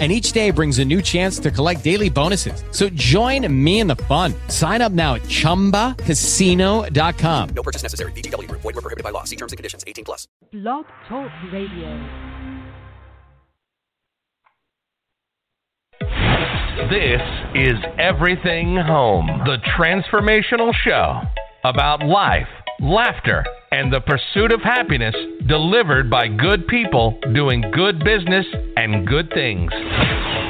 and each day brings a new chance to collect daily bonuses. So join me in the fun. Sign up now at ChumbaCasino.com. No purchase necessary. VGW. Void were prohibited by law. See terms and conditions. 18 plus. Blog Talk Radio. This is Everything Home, the transformational show about life, laughter, and the pursuit of happiness delivered by good people doing good business and good things.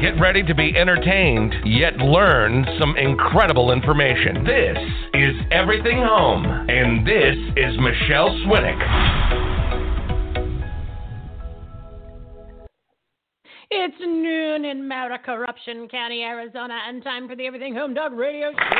Get ready to be entertained, yet learn some incredible information. This is Everything Home, and this is Michele Swinick. It's noon in Mara Corruption County, Arizona, and time for the Everything Home Dog Radio Show.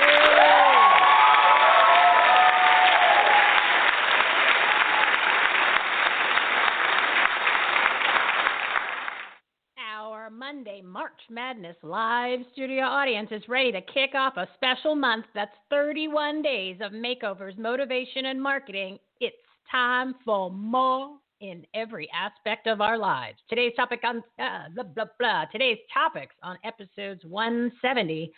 Monday March Madness live studio audience is ready to kick off a special month that's 31 days of makeovers, motivation, and marketing. It's time for more in every aspect of our lives. Today's topic on uh, blah blah blah. Today's topics on episodes 170: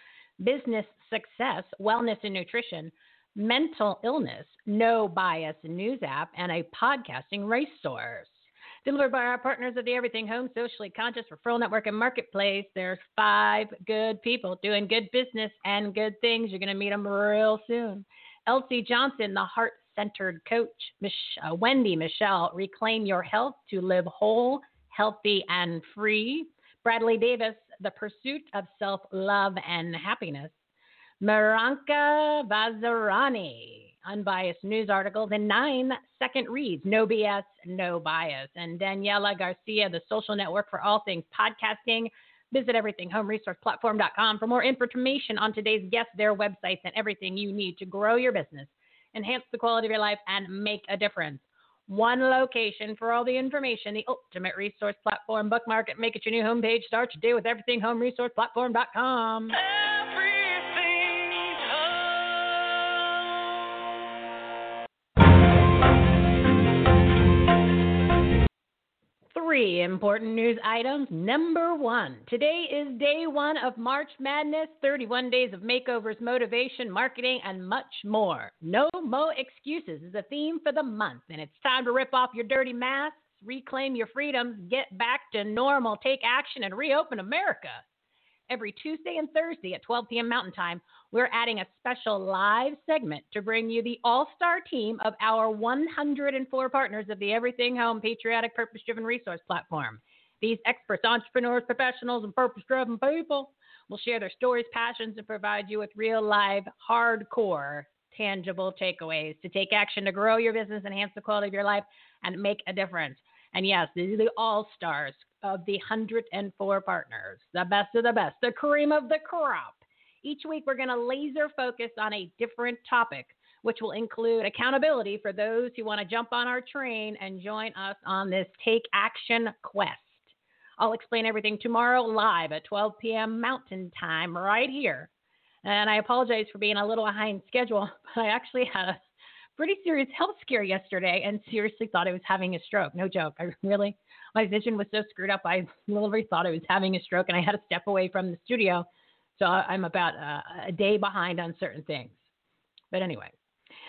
business success, wellness and nutrition, mental illness, no bias news app, and a podcasting resource. Delivered by our partners at the Everything Home Socially Conscious Referral Network and Marketplace. There's five good people doing good business and good things. You're going to meet them real soon. Elsie Johnson, the Heart centered coach, Mich- uh, Wendi Michelle, Reclaim Your Health to Live Whole, Healthy, and Free. Bradley Davis, The Pursuit of Self Love and Happiness. Priyanka Vazirani, unbiased news articles and nine second reads, no BS, no bias. And Daniela Garcia, the social network for all things podcasting. Visit everythinghomeresourceplatform.com for more information on today's guests, their websites, and everything you need to grow your business enhance the quality of your life, and make a difference. One location for all the information, the ultimate resource platform. Bookmark it, make it your new homepage. Start your day with everythinghomeresourceplatform.com. Three important news items. Number one, today is day one of March Madness 31 days of makeovers, motivation, marketing, and much more. No Mo Excuses is a theme for the month, and it's time to rip off your dirty masks, reclaim your freedoms, get back to normal, take action, and reopen America. Every Tuesday and Thursday at 12 p.m. Mountain Time, we're adding a special live segment to bring you the all star team of our 104 partners of the Everything Home Patriotic Purpose Driven Resource Platform. These experts, entrepreneurs, professionals, and purpose driven people will share their stories, passions, and provide you with real live, hardcore, tangible takeaways to take action to grow your business, enhance the quality of your life, and make a difference. And yes, these are the all stars of the 104 partners, the best of the best, the cream of the crop. Each week, we're going to laser focus on a different topic, which will include accountability for those who want to jump on our train and join us on this take action quest. I'll explain everything tomorrow live at 12 p.m. Mountain Time right here. And I apologize for being a little behind schedule, but I actually had a pretty serious health scare yesterday and seriously thought I was having a stroke. No joke. I really, my vision was so screwed up. I literally thought I was having a stroke and I had to step away from the studio. So I'm about a, a day behind on certain things. But anyway,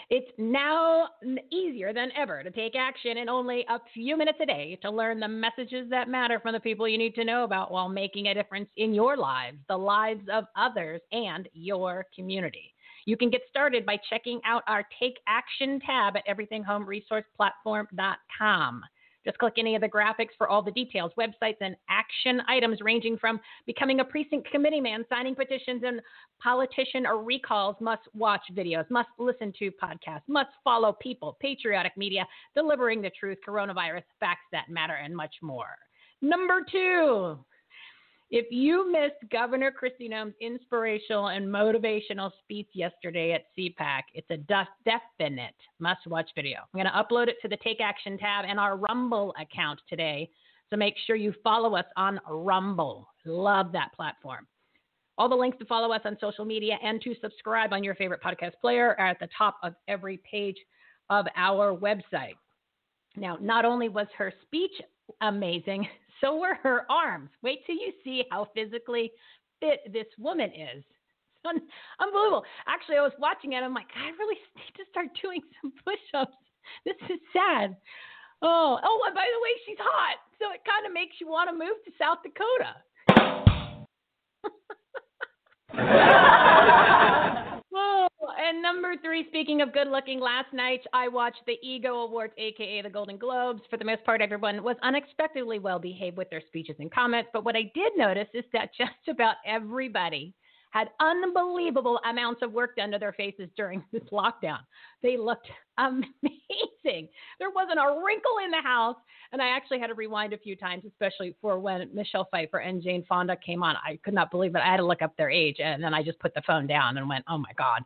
it's now easier than ever to take action in only a few minutes a day to learn the messages that matter from the people you need to know about while making a difference in your lives, the lives of others, and your community. You can get started by checking out our Take Action tab at everythinghomeresourceplatform.com. Just click any of the graphics for all the details, websites, and action items ranging from becoming a precinct committee man, signing petitions, and politician or recalls, must watch videos, must listen to podcasts, must follow people, patriotic media, delivering the truth, coronavirus, facts that matter, and much more. Number two, if you missed Governor Kristi Noem's inspirational and motivational speech yesterday at CPAC, it's a definite must watch video. I'm going to upload it to the Take Action tab and our Rumble account today. So make sure you follow us on Rumble. Love that platform. All the links to follow us on social media and to subscribe on your favorite podcast player are at the top of every page of our website. Now, not only was her speech amazing, so were her arms. Wait till you see how physically fit this woman is. Unbelievable. Actually, I was watching it. I'm like, I really need to start doing some push-ups. This is sad. Oh, oh, and by the way, she's hot, so it kind of makes you want to move to South Dakota. and number three, speaking of good looking, last night I watched the Ego Awards, aka the Golden Globes. For the most part, everyone was unexpectedly well behaved with their speeches and comments. But what I did notice is that just about everybody had unbelievable amounts of work done to their faces during this lockdown. They looked amazing. There wasn't a wrinkle in the house. And I actually had to rewind a few times, especially for when Michelle Pfeiffer and Jane Fonda came on. I could not believe it. I had to look up their age. And then I just put the phone down and went, oh my God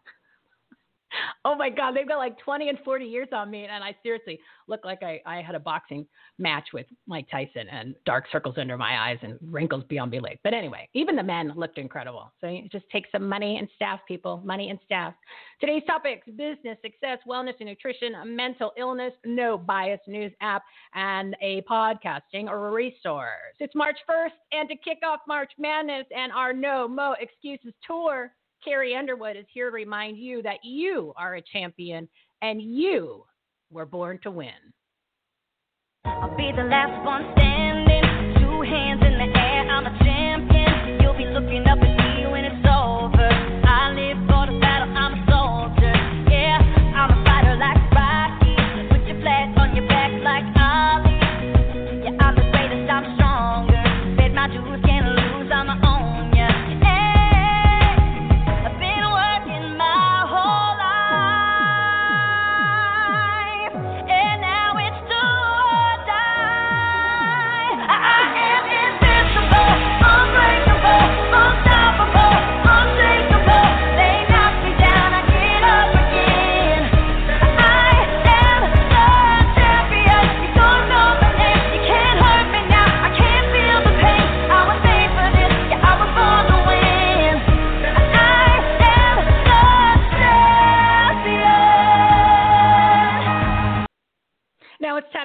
oh my God, they've got like 20 and 40 years on me. And I seriously look like I, I had a boxing match with Mike Tyson and dark circles under my eyes and wrinkles beyond belief. But anyway, even the men looked incredible. So it just takes some money and staff, people, money and staff. Today's topics business, success, wellness and nutrition, mental illness, no bias news app, and a podcasting or a resource. It's March 1st, and to kick off March Madness and our No Mo Excuses tour. Carrie Underwood is here to remind you that you are a champion and you were born to win. I'll be the last one standing, two hands in the air. I'm a champion. You'll be looking up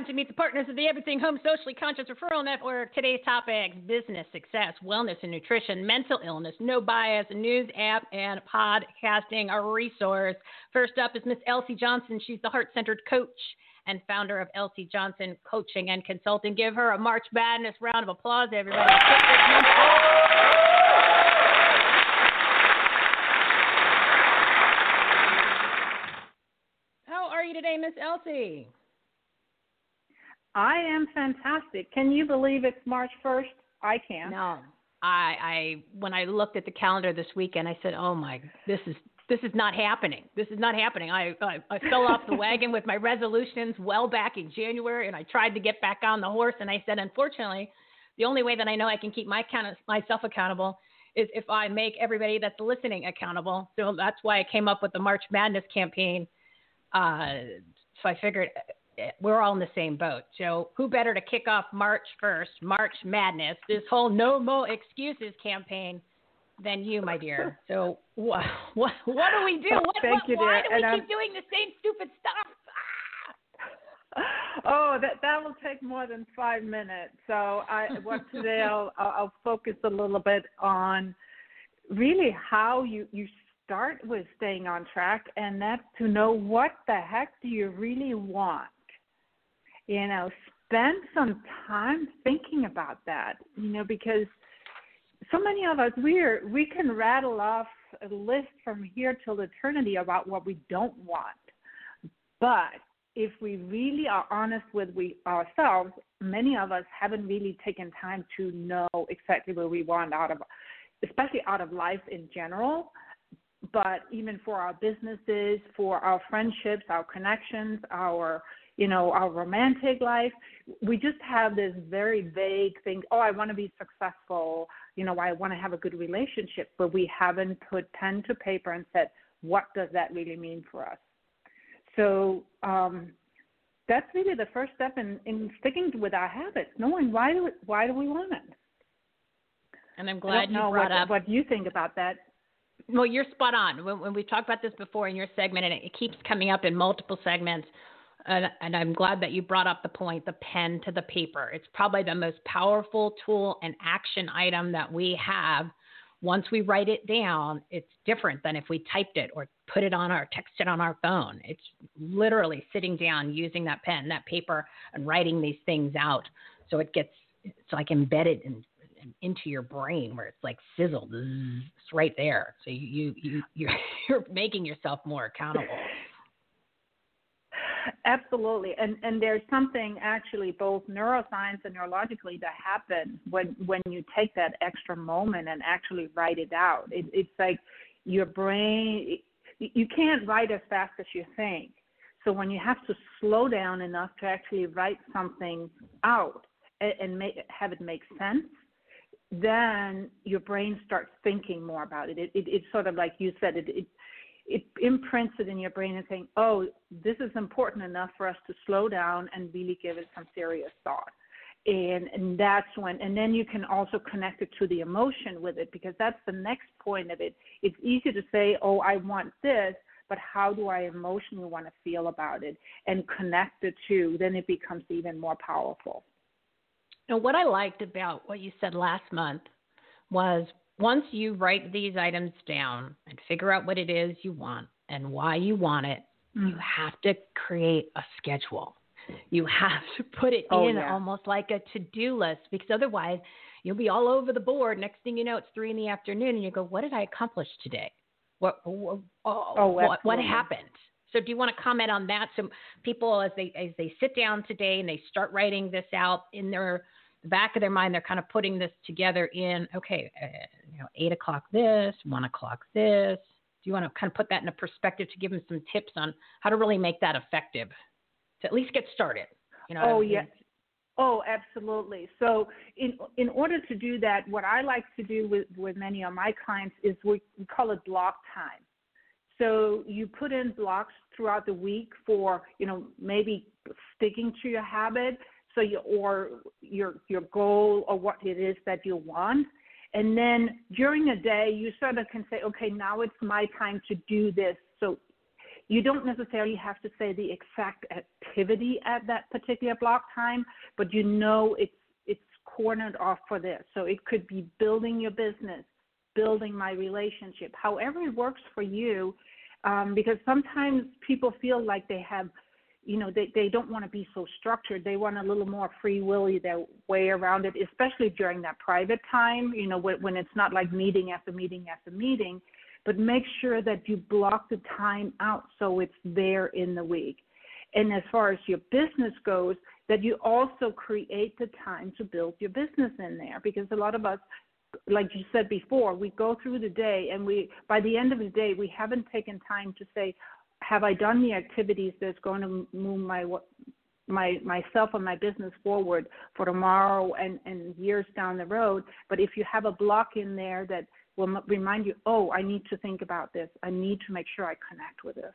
to meet the partners of the Everything Home Socially Conscious Referral Network. Today's topics business, success, wellness and nutrition, mental illness, no bias, news app, and podcasting a resource. First up is Miss Elsie Johnson. She's the heart centered coach and founder of Elsie Johnson Coaching and Consulting. Give her a March Madness round of applause, everybody. How are you today, Miss Elsie? I am fantastic. Can you believe it's March 1st? I can. No, I, I when I looked at the calendar this weekend, I said, "Oh my, this is this is not happening. This is not happening." I I, I fell off the wagon with my resolutions well back in January, and I tried to get back on the horse. And I said, unfortunately, the only way that I know I can keep my count, myself accountable is if I make everybody that's listening accountable. So that's why I came up with the March Madness campaign. Uh, so I figured we're all in the same boat. So who better to kick off March 1st, March Madness, this whole No more Excuses campaign than you, my dear. So what what what do we do? What, Thank what, you, why dear. do we And keep doing the same stupid stuff? Ah! Oh, that that will take more than five minutes. So I, what today I'll I'll I'll focus a little bit on really how you you start with staying on track, and that's to know what the heck do you really want. You know, spend some time thinking about that. You know, because so many of us we're we can rattle off a list from here till eternity about what we don't want. But if we really are honest with we ourselves, many of us haven't really taken time to know exactly what we want out of, especially out of life in general. But even for our businesses, for our friendships, our connections, our you know our romantic life, we just have this very vague thing. Oh, I want to be successful. You know, I want to have a good relationship, but we haven't put pen to paper and said, what does that really mean for us? So um, that's really the first step in, in sticking with our habits, knowing why do why do we want it. And I'm glad you brought what, up. what you think about that. Well, you're spot on. When, when we've talked about this before in your segment, and it, it keeps coming up in multiple segments, and, and I'm glad that you brought up the point the pen to the paper. It's probably the most powerful tool and action item that we have. Once we write it down, it's different than if we typed it or put it on our text it on our phone. It's literally sitting down, using that pen, that paper, and writing these things out. So it gets it's like embedded in, in- into your brain where it's like sizzled. It's right there. So you you you you're, you're making yourself more accountable. Absolutely, and and there's something actually both neuroscience and neurologically that happen when when you take that extra moment and actually write it out. It, it's like your brain. You can't write as fast as you think. So when you have to slow down enough to actually write something out and, and make have it make sense, then your brain starts thinking more about it. It, it it's sort of like you said. It, it it imprints it in your brain and saying, "Oh, this is important enough for us to slow down and really give it some serious thought." And and that's when, and then you can also connect it to the emotion with it because that's the next point of it. It's easy to say, "Oh, I want this," but how do I emotionally want to feel about it and connect the two? Then it becomes even more powerful. And what I liked about what you said last month was once you write these items down and figure out what it is you want and why you want it, hmm. you have to create a schedule. You have to put it Oh, in yeah. almost like a to do list because otherwise you'll be all over the board. Next thing you know, it's three in the afternoon and you go, What did I accomplish today? What, what, oh, Oh, what, what happened? So do you want to comment on that? So people as they as they sit down today and they start writing this out in their the back of their mind, they're kind of putting this together in okay, uh, you know, eight o'clock this, one o'clock this. Do you want to kind of put that in a perspective to give them some tips on how to really make that effective to at least get started? You know. Oh mean, yeah. Oh, absolutely. So in in order to do that, what I like to do with, with many of my clients is we, we call it block time. So you put in blocks throughout the week for, you know, maybe sticking to your habit, so you or your your goal or what it is that you want. And then during the day you sort of can say, okay, now it's my time to do this. So you don't necessarily have to say the exact activity at that particular block time, but you know it's it's cornered off for this. So it could be building your business, building my relationship, however it works for you, um, because sometimes people feel like they have, you know, they they don't want to be so structured. They want a little more free willy their way around it, especially during that private time. You know, when, when it's not like meeting after meeting after meeting but make sure that you block the time out so it's there in the week. And as far as your business goes, that you also create the time to build your business in there because a lot of us like you said before, we go through the day and we by the end of the day we haven't taken time to say have I done the activities that's going to move my my myself and my business forward for tomorrow and and years down the road? But if you have a block in there that will remind you oh i need to think about this. I need to make sure i connect with this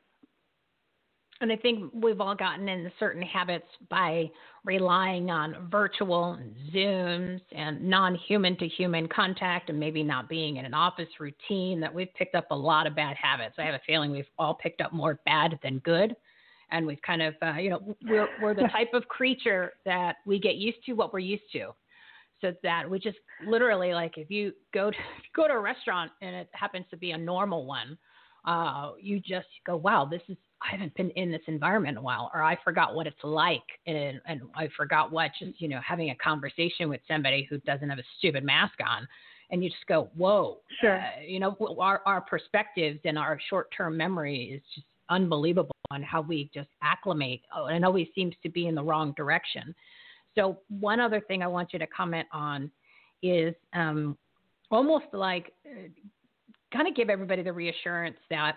And I think we've all gotten in certain habits by relying on virtual Zooms and non human to human contact and maybe not being in an office routine that we've picked up a lot of bad habits. I have a feeling we've all picked up more bad than good. And we've kind of, uh, you know, we're, we're the type of creature that we get used to what we're used to. So that we just literally like if you go to go to a restaurant and it happens to be a normal one, uh, you just go, wow, this is I haven't been in this environment in a while, or I forgot what it's like, and and I forgot what just you know having a conversation with somebody who doesn't have a stupid mask on, and you just go, whoa, Sure. uh, you know, our our perspectives and our short term memory is just unbelievable on how we just acclimate. Oh, and always seems to be in the wrong direction. So one other thing I want you to comment on is um, almost like uh, kind of give everybody the reassurance that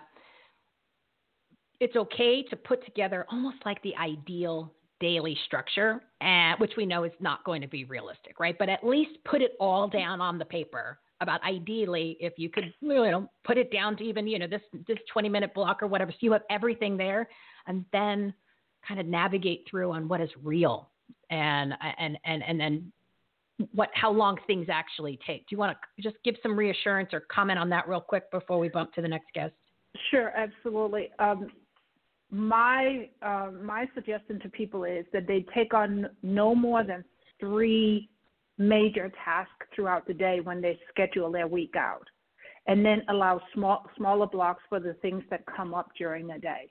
it's okay to put together almost like the ideal daily structure, uh, which we know is not going to be realistic, right? But at least put it all down on the paper about ideally if you could you know put it down to even you know this this 20 minute block or whatever so you have everything there and then kind of navigate through on what is real and and and and then what how long things actually take do you want to just give some reassurance or comment on that real quick before we bump to the next guest Sure, absolutely. Um, my uh, my suggestion to people is that they take on no more than three major tasks throughout the day when they schedule their week out, and then allow small smaller blocks for the things that come up during the day.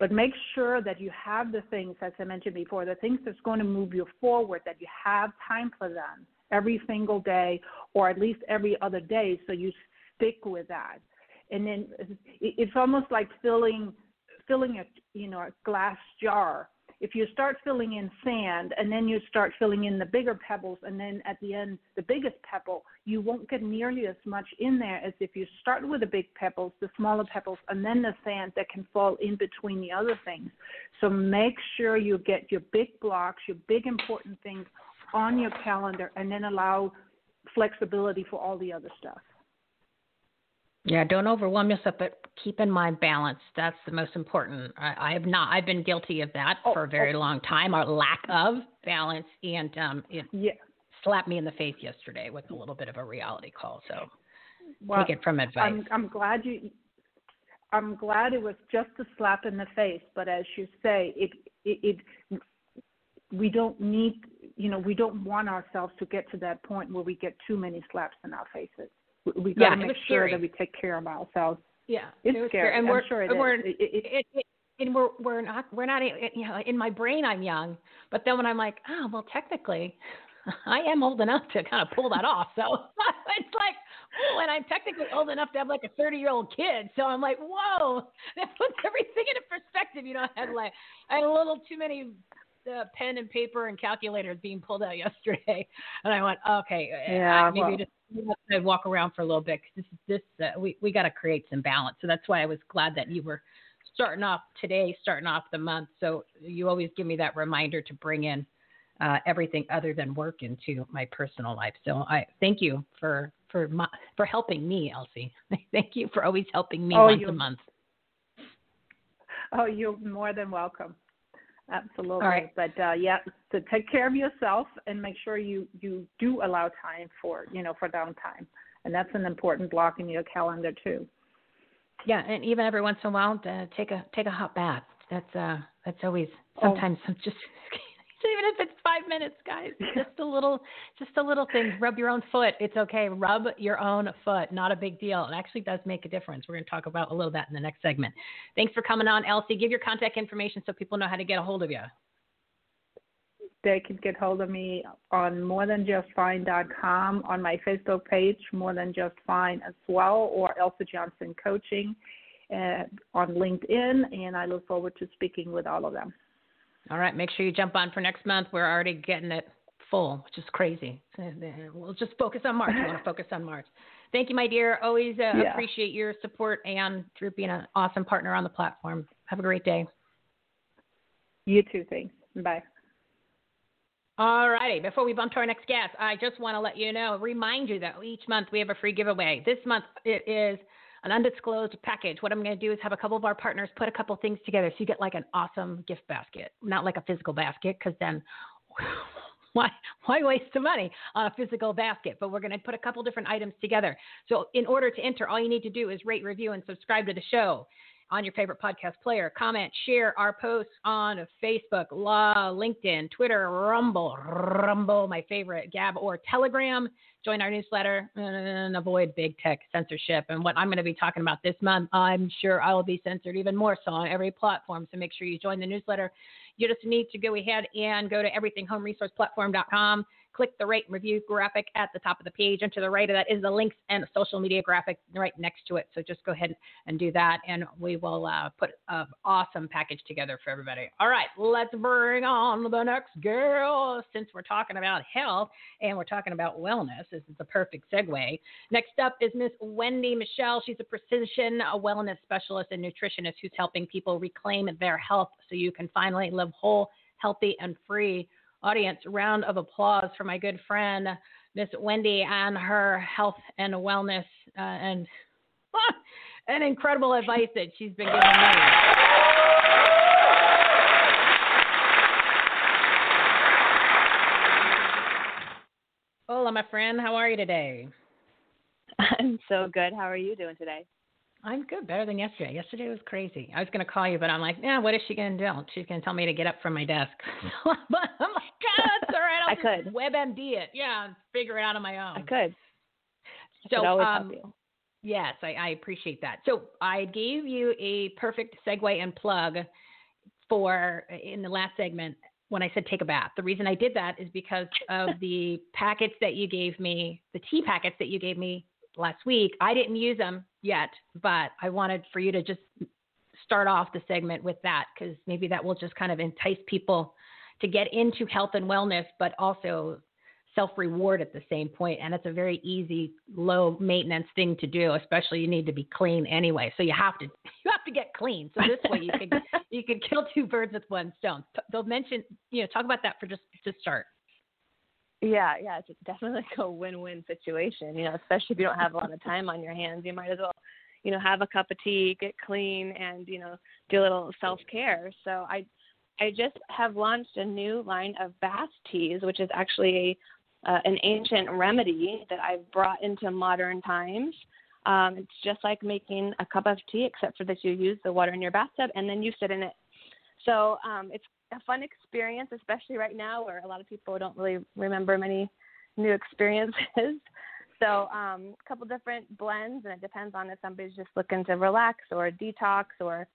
But make sure that you have the things, as I mentioned before, the things that's going to move you forward, that you have time for them every single day or at least every other day so you stick with that. And then it's almost like filling filling a you know a glass jar. If you start filling in sand and then you start filling in the bigger pebbles and then at the end the biggest pebble, you won't get nearly as much in there as if you start with the big pebbles, the smaller pebbles, and then the sand that can fall in between the other things. So make sure you get your big blocks, your big important things on your calendar and then allow flexibility for all the other stuff. Yeah, don't overwhelm yourself, but keep in mind balance. That's the most important. I, I have not. I've been guilty of that Oh, for a very long time. Our lack of balance, and um, it Yeah. slapped me in the face yesterday with a little bit of a reality call. So Well, take it from advice. I'm I'm glad you I'm glad it was just a slap in the face, but as you say, it it, it we don't need you know, we don't want ourselves to get to that point where we get too many slaps in our faces. We, got Yeah, to make sure scary. that we take care of ourselves. yeah, It's it was scary. and I'm we're sure it and we're is. It- it- it, it, and we're we're not we're not you know in my brain I'm young, but then when I'm like oh well technically I am old enough to kind of pull that off. So it's like oh, and I'm technically old enough to have like a 30 year old kid. So I'm like whoa that puts everything into perspective. You know I had like I had a little too many. Uh, pen and paper and calculators being pulled out yesterday, and I went, okay, uh, Yeah, maybe well- just I'd walk around for a little bit 'cause this this uh, we we got to create some balance. So that's why I was glad that you were starting off today, starting off the month. So you always give me that reminder to bring in uh, everything other than work into my personal life. So I thank you for for my, for helping me, Elsie. thank you for always helping me Oh, once a month. Oh, you're more than welcome. Absolutely. Right. But uh, yeah, so take care of yourself and make sure you you do allow time for you know for downtime, and that's an important block in your calendar too. Yeah, and even every once in a while, uh, take a take a hot bath. That's uh that's always Oh. sometimes I'm just even if it's minutes, guys. Just a little just a little thing. Rub your own foot. It's okay. Rub your own foot. Not a big deal. It actually does make a difference. We're going to talk about a little of that in the next segment. Thanks for coming on, Elsie. Give your contact information so people know how to get a hold of you. They can get hold of me on morethanjustfine.com, on my Facebook page, More Than Just Fine as well, or Elsa Johnson Coaching uh, on LinkedIn, and I look forward to speaking with all of them. All right, make sure you jump on for next month. We're already getting it full, which is crazy. We'll just focus on March. I want to focus on March. Thank you, my dear. Always uh, Yeah. appreciate your support and for being an awesome partner on the platform. Have a great day. You too. Thanks. Bye. All righty. Before we bump to our next guest, I just want to let you know, remind you that each month we have a free giveaway. This month it is an undisclosed package. What I'm going to do is have a couple of our partners put a couple things together so you get like an awesome gift basket, not like a physical basket, because then why why waste the money on a physical basket? But we're going to put a couple different items together. So in order to enter, all you need to do is rate, review, and subscribe to the show on your favorite podcast player. Comment, share our posts on Facebook, La, LinkedIn, Twitter, Rumble, Rumble, my favorite, Gab, or Telegram. Join our newsletter and avoid big tech censorship. And what I'm going to be talking about this month, I'm sure I will be censored even more so on every platform. So make sure you join the newsletter. You just need to go ahead and go to everythinghomeresourceplatform.com. click the rate and review graphic at the top of the page. And to the right of that is the links and social media graphic right next to it. So just go ahead and do that, and we will uh, put an awesome package together for everybody. All right, let's bring on the next girl. Since we're talking about health and we're talking about wellness, this is the perfect segue. Next up is Miss Wendi Michelle. She's a precision a wellness specialist and nutritionist who's helping people reclaim their health so you can finally live whole, healthy, and free. Audience, round of applause for my good friend, Miss Wendi, and her health and wellness uh, and and incredible advice that she's been giving me. Hola, my friend. How are you today? I'm so good. How are you doing today? I'm good, better than yesterday. Yesterday was crazy. I was going to call you, but I'm like, yeah, what is she going to do? She's going to tell me to get up from my desk. but I'm God, that's all right. I'll I just could. WebMD it. Yeah, figure it out on my own. I could. I So, could um. Yes, I, I appreciate that. So I gave you a perfect segue and plug for in the last segment when I said take a bath. The reason I did that is because of the packets that you gave me, the tea packets that you gave me last week. I didn't use them yet, but I wanted for you to just start off the segment with that because maybe that will just kind of entice people to get into health and wellness, but also self reward at the same point. And it's a very easy, low maintenance thing to do, especially you need to be clean anyway. So you have to you have to get clean. So this way you can you can kill two birds with one stone. They'll mention you know talk about that for just to start. Yeah, yeah, it's definitely like a win-win situation. You know, especially if you don't have a lot of time on your hands, you might as well, you know, have a cup of tea, get clean, and you know, do a little self-care. So I, I just have launched a new line of bath teas, which is actually a, uh, an ancient remedy that I've brought into modern times. Um, it's just like making a cup of tea, except for that you use the water in your bathtub and then you sit in it. So um, it's a fun experience, especially right now where a lot of people don't really remember many new experiences. So um, a couple different blends, and it depends on if somebody's just looking to relax or detox, or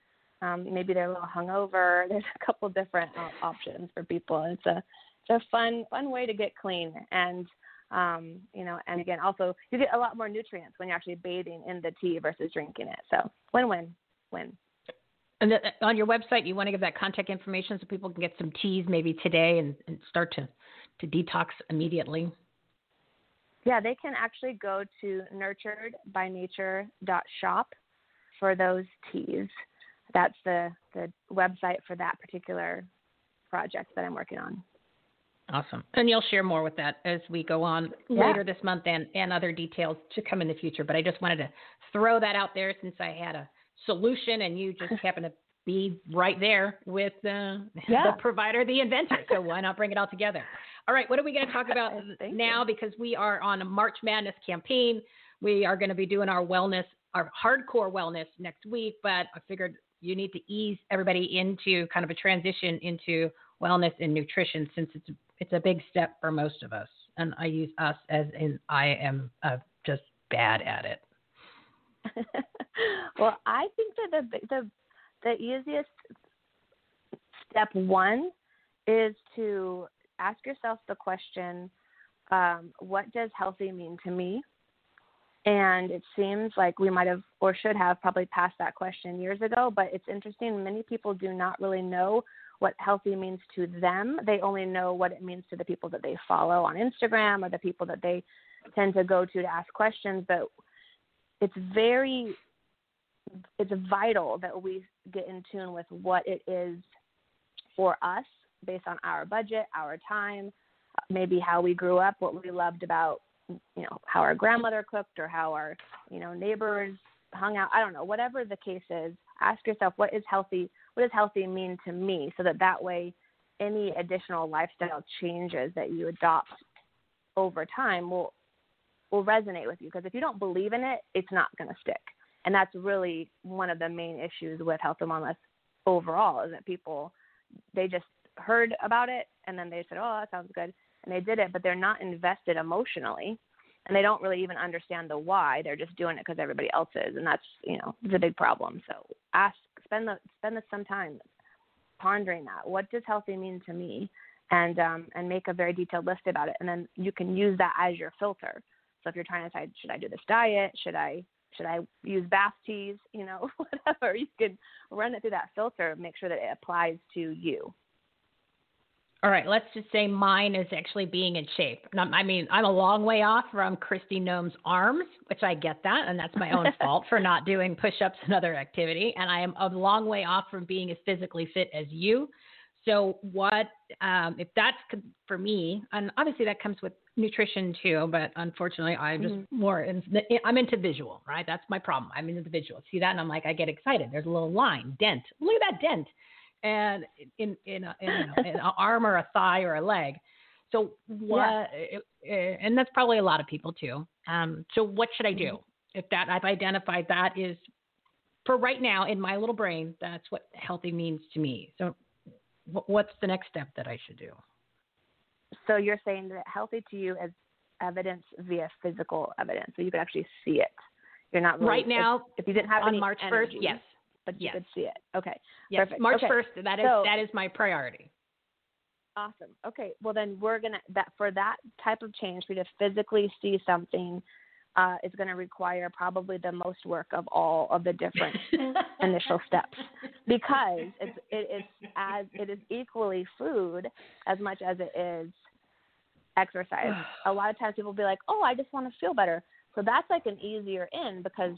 um, maybe they're a little hungover. There's a couple different uh, options for people. It's a it's a fun fun way to get clean, and um, you know, and again, also you get a lot more nutrients when you're actually bathing in the tea versus drinking it. So win-win, win. And the, on your website, you want to give that contact information so people can get some teas maybe today and, and start to to detox immediately. Yeah, they can actually go to nurturedbynature.shop for those teas. That's the, the website for that particular project that I'm working on. Awesome. And you'll share more with that as we go on Yeah. later this month and, and other details to come in the future. But I just wanted to throw that out there since I had a solution and you just happen to be right there with uh, Yeah. the provider, the inventor. So why not bring it all together? All right, what are we going to talk about now? you. Because we are on a March Madness campaign. We are going to be doing our wellness, our hardcore wellness next week. But I figured you need to ease everybody into kind of a transition into wellness and nutrition since it's it's a big step for most of us. And I use us as in I am uh, just bad at it. well, I think that the the the easiest step one is to ask yourself the question, um, what does healthy mean to me? And it seems like we might have or should have probably passed that question years ago, but it's interesting. Many people do not really know what healthy means to them. They only know what it means to the people that they follow on Instagram or the people that they tend to go to to ask questions. But it's very it's vital that we get in tune with what it is for us based on our budget, our time, maybe how we grew up, what we loved about you know how our grandmother cooked or how our you know neighbors hung out. I don't know, whatever the case is. Ask yourself what is healthy. What does healthy mean to me, so that that way, any additional lifestyle changes that you adopt over time will will resonate with you. Because if you don't believe in it, it's not going to stick. And that's really one of the main issues with health and wellness overall is that people they just heard about it and then they said, "Oh, that sounds good," and they did it, but they're not invested emotionally, and they don't really even understand the why. They're just doing it because everybody else is, and that's you know it's a big problem. So ask, spend the spend the some time pondering that. What does healthy mean to me? and um, and make a very detailed list about it, and then you can use that as your filter. So if you're trying to decide, should I do this diet? Should I should I use bath teas? You know, whatever. You can run it through that filter, make sure that it applies to you. All right, let's just say mine is actually being in shape. I mean, I'm a long way off from Kristi Noem's arms, which I get that, and that's my own fault for not doing push-ups and other activity. And I am a long way off from being as physically fit as you. So, what um, if that's for me? And obviously, that comes with nutrition too. But unfortunately, I'm just more. In, I'm into visual, right? That's my problem. I'm into the visual. See that, and I'm like, I get excited. There's a little line, dent. Look at that dent and in in, a, in, know, in an arm or a thigh or a leg. So what? uh, And that's probably a lot of people too. Um, so what should I do if that I've identified that is for right now in my little brain? That's what healthy means to me. So wh- what's the next step that I should do? So you're saying that healthy to you is evidence via physical evidence, so you can actually see it. You're not really, right now If, if you didn't have on any March first, yes, but you could see it. Okay, yes, perfect. March Okay. first. That is So- that is my priority. Awesome. Okay. Well, then we're gonna that for that type of change for you to physically see something uh, is going to require probably the most work of all of the different initial steps because it's it is as it is equally food as much as it is exercise. A lot of times people be like, "Oh, I just want to feel better." So that's like an easier in because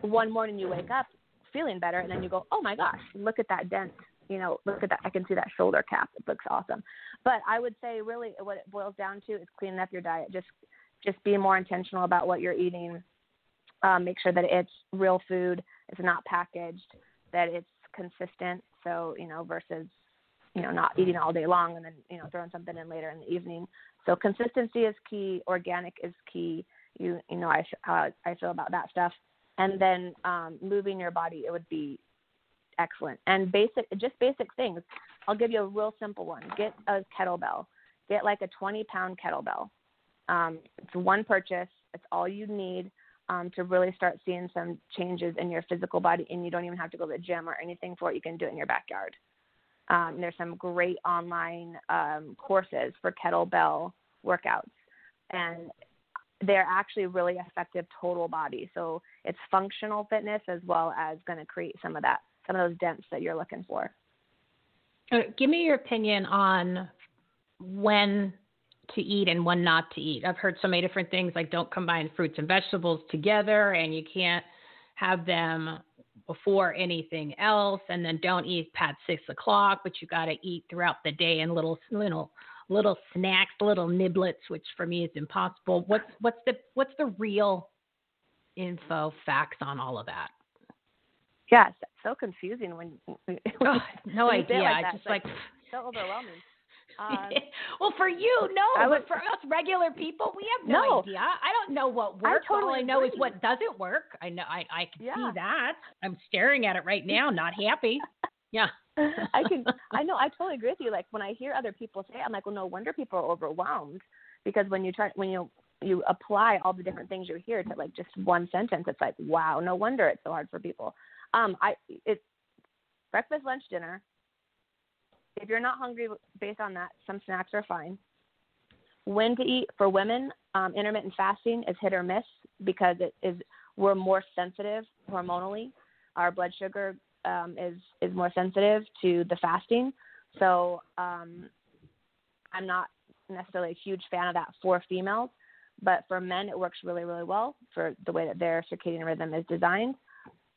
one morning you wake up feeling better and then you go, "Oh my gosh, look at that dent." You know, look at that. I can see that shoulder cap. It looks awesome. But I would say really what it boils down to is cleaning up your diet. Just just be more intentional about what you're eating. Um, make sure that it's real food. It's not packaged. That it's consistent. So you know, versus you know not eating all day long and then you know throwing something in later in the evening. So consistency is key. Organic is key. You you know I how I feel about that stuff. And then um, moving your body, it would be excellent. And basic, just basic things. I'll give you a real simple one. Get a kettlebell. Get like a 20 pound kettlebell. Um, it's one purchase. It's all you need um, to really start seeing some changes in your physical body, and you don't even have to go to the gym or anything for it. You can do it in your backyard. Um, there's some great online um, courses for kettlebell workouts, and they're actually really effective total body. So it's functional fitness as well as going to create some of that, some of those dents that you're looking for. Uh, give me your opinion on when to eat and when not to eat. I've heard so many different things like don't combine fruits and vegetables together and you can't have them before anything else and then don't eat past six o'clock, but you gotta eat throughout the day in little little little snacks, little niblets, which for me is impossible. What's what's the what's the real info facts on all of that? Yes, it's so confusing when, when Ugh, no when you say it idea. I that. just It's like so overwhelming. Um, well, for you, no, I but for us regular people, we have no, No. idea. I don't know what I works. All totally I know is what doesn't work. I know I I can Yeah. see that. I'm staring at it right now, not happy. Yeah. I can I know I totally agree with you. Like when I hear other people say, I'm like, well, no wonder people are overwhelmed because when you try when you you apply all the different things you hear to like just one sentence, it's like, wow, no wonder it's so hard for people. Um, I it's breakfast, lunch, dinner. If you're not hungry based on that, some snacks are fine. When to eat for women, um, intermittent fasting is hit or miss because it is we're more sensitive hormonally. Our blood sugar um, is is more sensitive to the fasting. So um, I'm not necessarily a huge fan of that for females, but for men it works really really well for the way that their circadian rhythm is designed.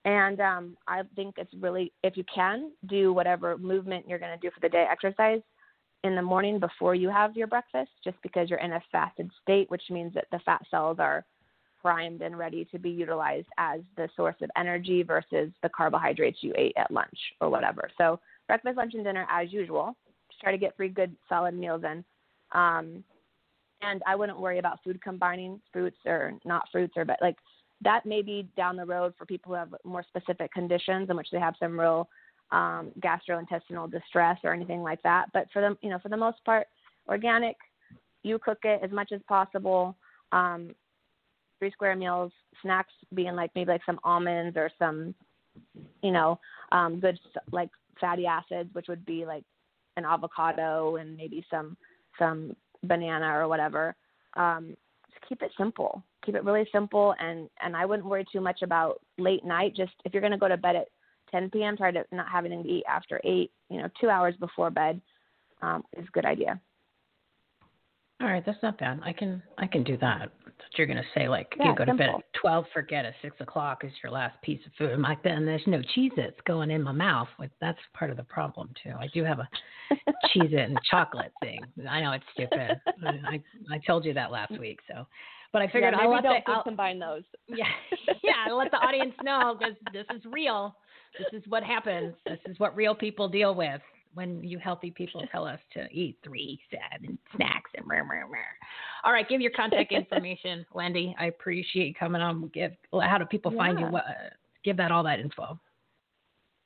And um, I think it's really if you can do whatever movement you're going to do for the day, exercise in the morning before you have your breakfast, just because you're in a fasted state, which means that the fat cells are primed and ready to be utilized as the source of energy versus the carbohydrates you ate at lunch or whatever. So breakfast, lunch, and dinner as usual. Just try to get three good solid meals in. Um, and I wouldn't worry about food combining fruits or not fruits or but like that may be down the road for people who have more specific conditions in which they have some real um, gastrointestinal distress or anything like that. But for them, you know, for the most part, organic. You cook it as much as possible. Um, three square meals, snacks being like maybe like some almonds or some, you know, um, good like fatty acids, which would be like an avocado and maybe some some banana or whatever. Um, just keep it simple. Keep it really simple, and and I wouldn't worry too much about late night. Just if you're going to go to bed at 10 p.m., try to not have anything to eat after eight. You know, two hours before bed um, is a good idea. All right, that's not bad. I can I can do that. What you're gonna say. Like Yeah, you go to bed at twelve, forget it. Six o'clock is your last piece of food. I'm like then there's no Cheez-Its going in my mouth. Like, that's part of the problem too. I do have a Cheez-It and chocolate thing. I know it's stupid. I I told you that last week. So, but I figured yeah, I'll let don't the, I'll, combine those. yeah yeah I'll let the audience know because this is real. This is what happens. This is what real people deal with when you healthy people tell us to eat three seven snacks and rah, rah, rah. all right give your contact information Wendi i appreciate coming on give how do people find you Yeah. what, uh, give that all that info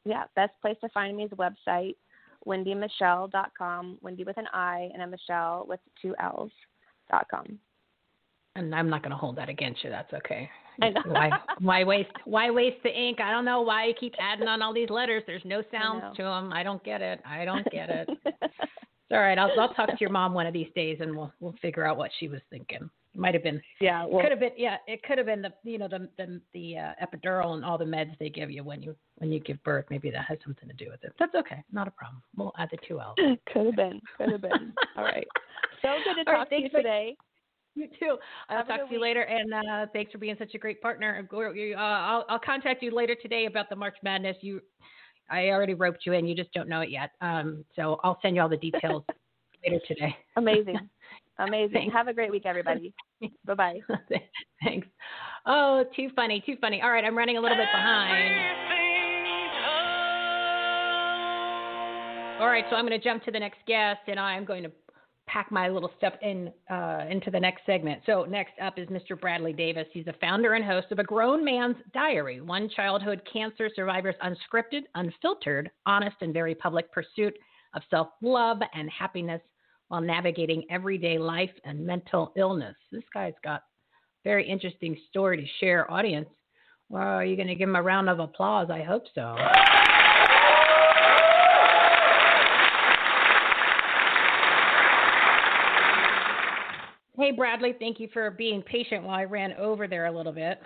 Yeah, best place to find me is website, wendimichelle.com, Wendi with an I and a Michelle with two L's dot com. And i'm not going to hold that against you that's okay. Why why waste why waste the ink? I don't know why you keep adding on all these letters. There's no sounds to them i don't get it. I don't get it. It's all right i'll i'll talk to your mom one of these days and we'll we'll figure out what she was thinking. It might have been yeah, well, could have been yeah it could have been the you know the the the uh, epidural and all the meds they give you when you when you give birth. Maybe that has something to do with it. That's okay. Not a problem. We'll add the two L's. could have been, could have been. All right. So good to All right, talk to you thanks for- today. you too i'll Have talk to you later and uh thanks for being such a great partner uh, i'll i'll contact you later today about the march madness you i already roped you in you just don't know it yet um so i'll send you all the details later today Amazing. Amazing. Thanks. Have a great week, everybody. bye bye. thanks oh too funny too funny all right i'm running a little bit behind All right, so I'm going to jump to the next guest, and I'm going to pack my little stuff in uh, into the next segment. So next up is Mr. Bradley Davis. He's the founder and host of A Grown Man's Diary, one childhood cancer survivor's unscripted, unfiltered, honest, and very public pursuit of self-love and happiness while navigating everyday life and mental illness. This guy's got very interesting story to share, audience. Well, are you going to give him a round of applause? I hope so. Hey, Bradley, thank you for being patient while I ran over there a little bit.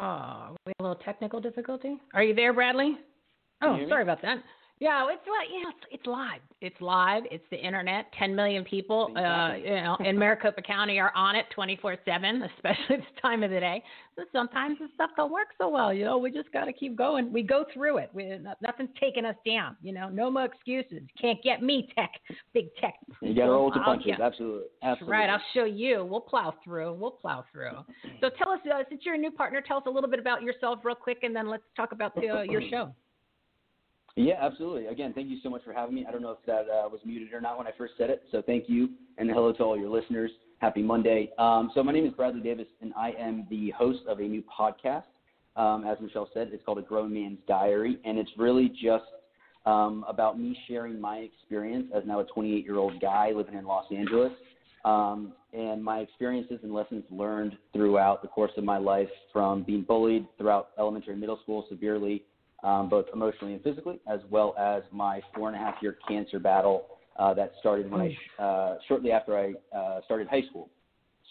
Oh, we have a little technical difficulty. Are you there, Bradley? Oh, sorry about that. Yeah, it's like yeah, it's, it's live. It's live. It's the internet. Ten million people, uh, you know, in Maricopa County are on it twenty four seven, especially this time of the day. So sometimes the stuff don't work so well. You know, we just got to keep going. We go through it. We, nothing's taking us down. You know, no more excuses. Can't get me, tech, big tech. You got to roll with the punches. get- Absolutely. Absolutely. Right, I'll show you. We'll plow through. We'll plow through. So tell us, uh, since you're a new partner, tell us a little bit about yourself, real quick, and then let's talk about the, uh, your show. Yeah, absolutely. Again, thank you so much for having me. I don't know if that uh, was muted or not when I first said it, so thank you, and hello to all your listeners. Happy Monday. Um, so my name is Bradley Davis, and I am the host of a new podcast. Um, as Michele said, it's called A Grown Man's Diary, and it's really just um, about me sharing my experience as now a 28-year-old guy living in Los Angeles, um, and my experiences and lessons learned throughout the course of my life from being bullied throughout elementary and middle school severely um, both emotionally and physically, as well as my four and a half year cancer battle uh, that started when I uh, shortly after I uh, started high school.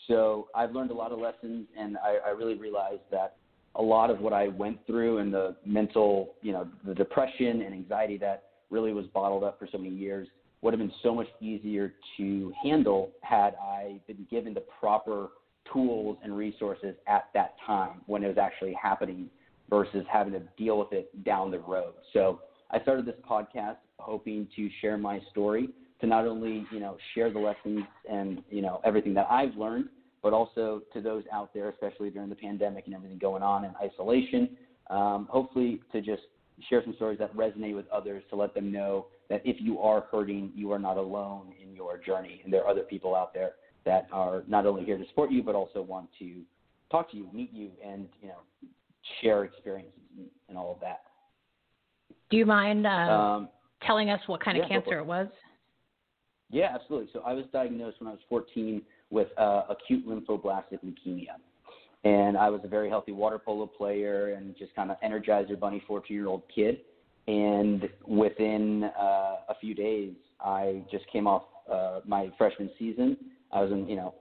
So I've learned a lot of lessons, and I, I really realized that a lot of what I went through and the mental, you know, the depression and anxiety that really was bottled up for so many years would have been so much easier to handle had I been given the proper tools and resources at that time when it was actually happening versus having to deal with it down the road. So I started this podcast hoping to share my story to not only, you know, share the lessons and, you know, everything that I've learned, but also to those out there, especially during the pandemic and everything going on in isolation, um, hopefully to just share some stories that resonate with others to let them know that if you are hurting, you are not alone in your journey. And there are other people out there that are not only here to support you, but also want to talk to you, meet you, and, you know, share experiences and, and all of that. Do you mind uh, Um, telling us what kind of yeah, for cancer it. it was? Yeah, absolutely. So I was diagnosed when I was 14 with uh, acute lymphoblastic leukemia, and I was a very healthy water polo player and just kind of energizer bunny 14 year old kid. And within uh, a few days, I just came off uh, my freshman season. I was in, you know,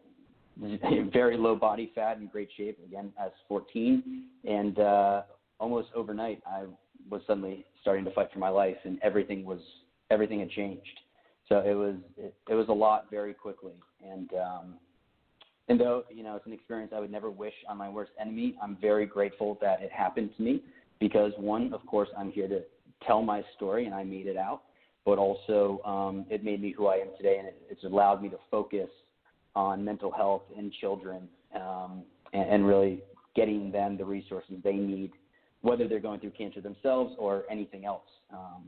very low body fat and great shape again as 14, and uh, almost overnight I was suddenly starting to fight for my life, and everything was everything had changed. So it was it, it was a lot very quickly, and um, and though you know it's an experience I would never wish on my worst enemy, I'm very grateful that it happened to me because one, of course, I'm here to tell my story and I made it out, but also um, it made me who I am today, and it, it's allowed me to focus on mental health in children um, and, and really getting them the resources they need, whether they're going through cancer themselves or anything else, um,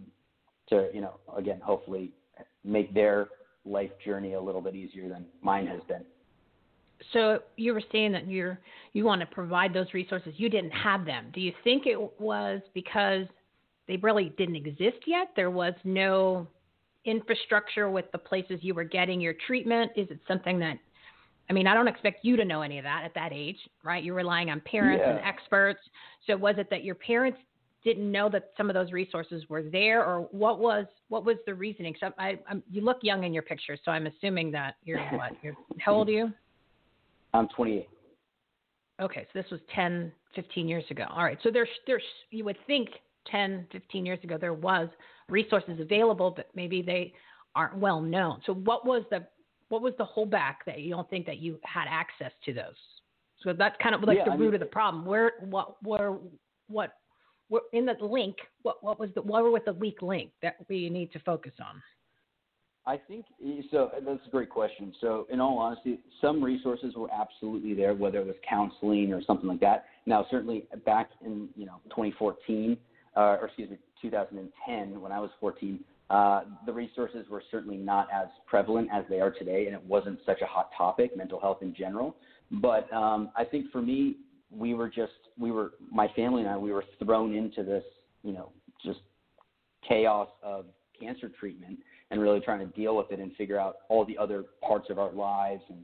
to you know again hopefully make their life journey a little bit easier than mine has been. So you were saying that you're you want to provide those resources. You didn't have them. Do you think it was because they really didn't exist yet? There was no infrastructure with the places you were getting your treatment. Is it something that I mean, I don't expect you to know any of that at that age, right? You're relying on parents Yeah. and experts. So was it that your parents didn't know that some of those resources were there, or what was what was the reasoning? So I, I'm, you look young in your picture, so I'm assuming that you're what? You're how old are you? I'm 28. Okay, so this was 10, 15 years ago. All right, so there's there's you would think 10, 15 years ago there was resources available, but maybe they aren't well known. So what was the what was the holdback that you don't think that you had access to those? So that's kind of like Yeah, the I root mean- of the problem. Where what where what what in the link? What what was the what were with the weak link that we need to focus on? I think so. That's a great question. So, in all honesty, some resources were absolutely there, whether it was counseling or something like that. Now, certainly back in you know 2014, uh, or excuse me, 2010, when I was 14, uh, the resources were certainly not as prevalent as they are today, and it wasn't such a hot topic, mental health in general. But um, I think for me, we were just we were my family and I we were thrown into this you know just chaos of cancer treatment and really trying to deal with it and figure out all the other parts of our lives and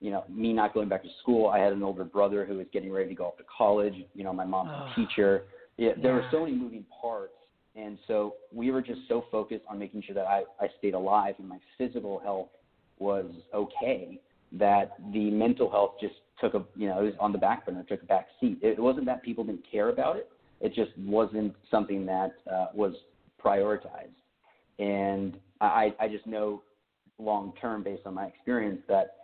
you know me not going back to school i had an older brother who was getting ready to go off to college you know my mom's Oh. a teacher yeah there were so many moving parts and so we were just so focused on making sure that i i stayed alive and my physical health was okay that the mental health just took a you know it was on the back burner took a back seat. It wasn't that people didn't care about it. It just wasn't something that uh, was prioritized. And I, I just know long term, based on my experience, that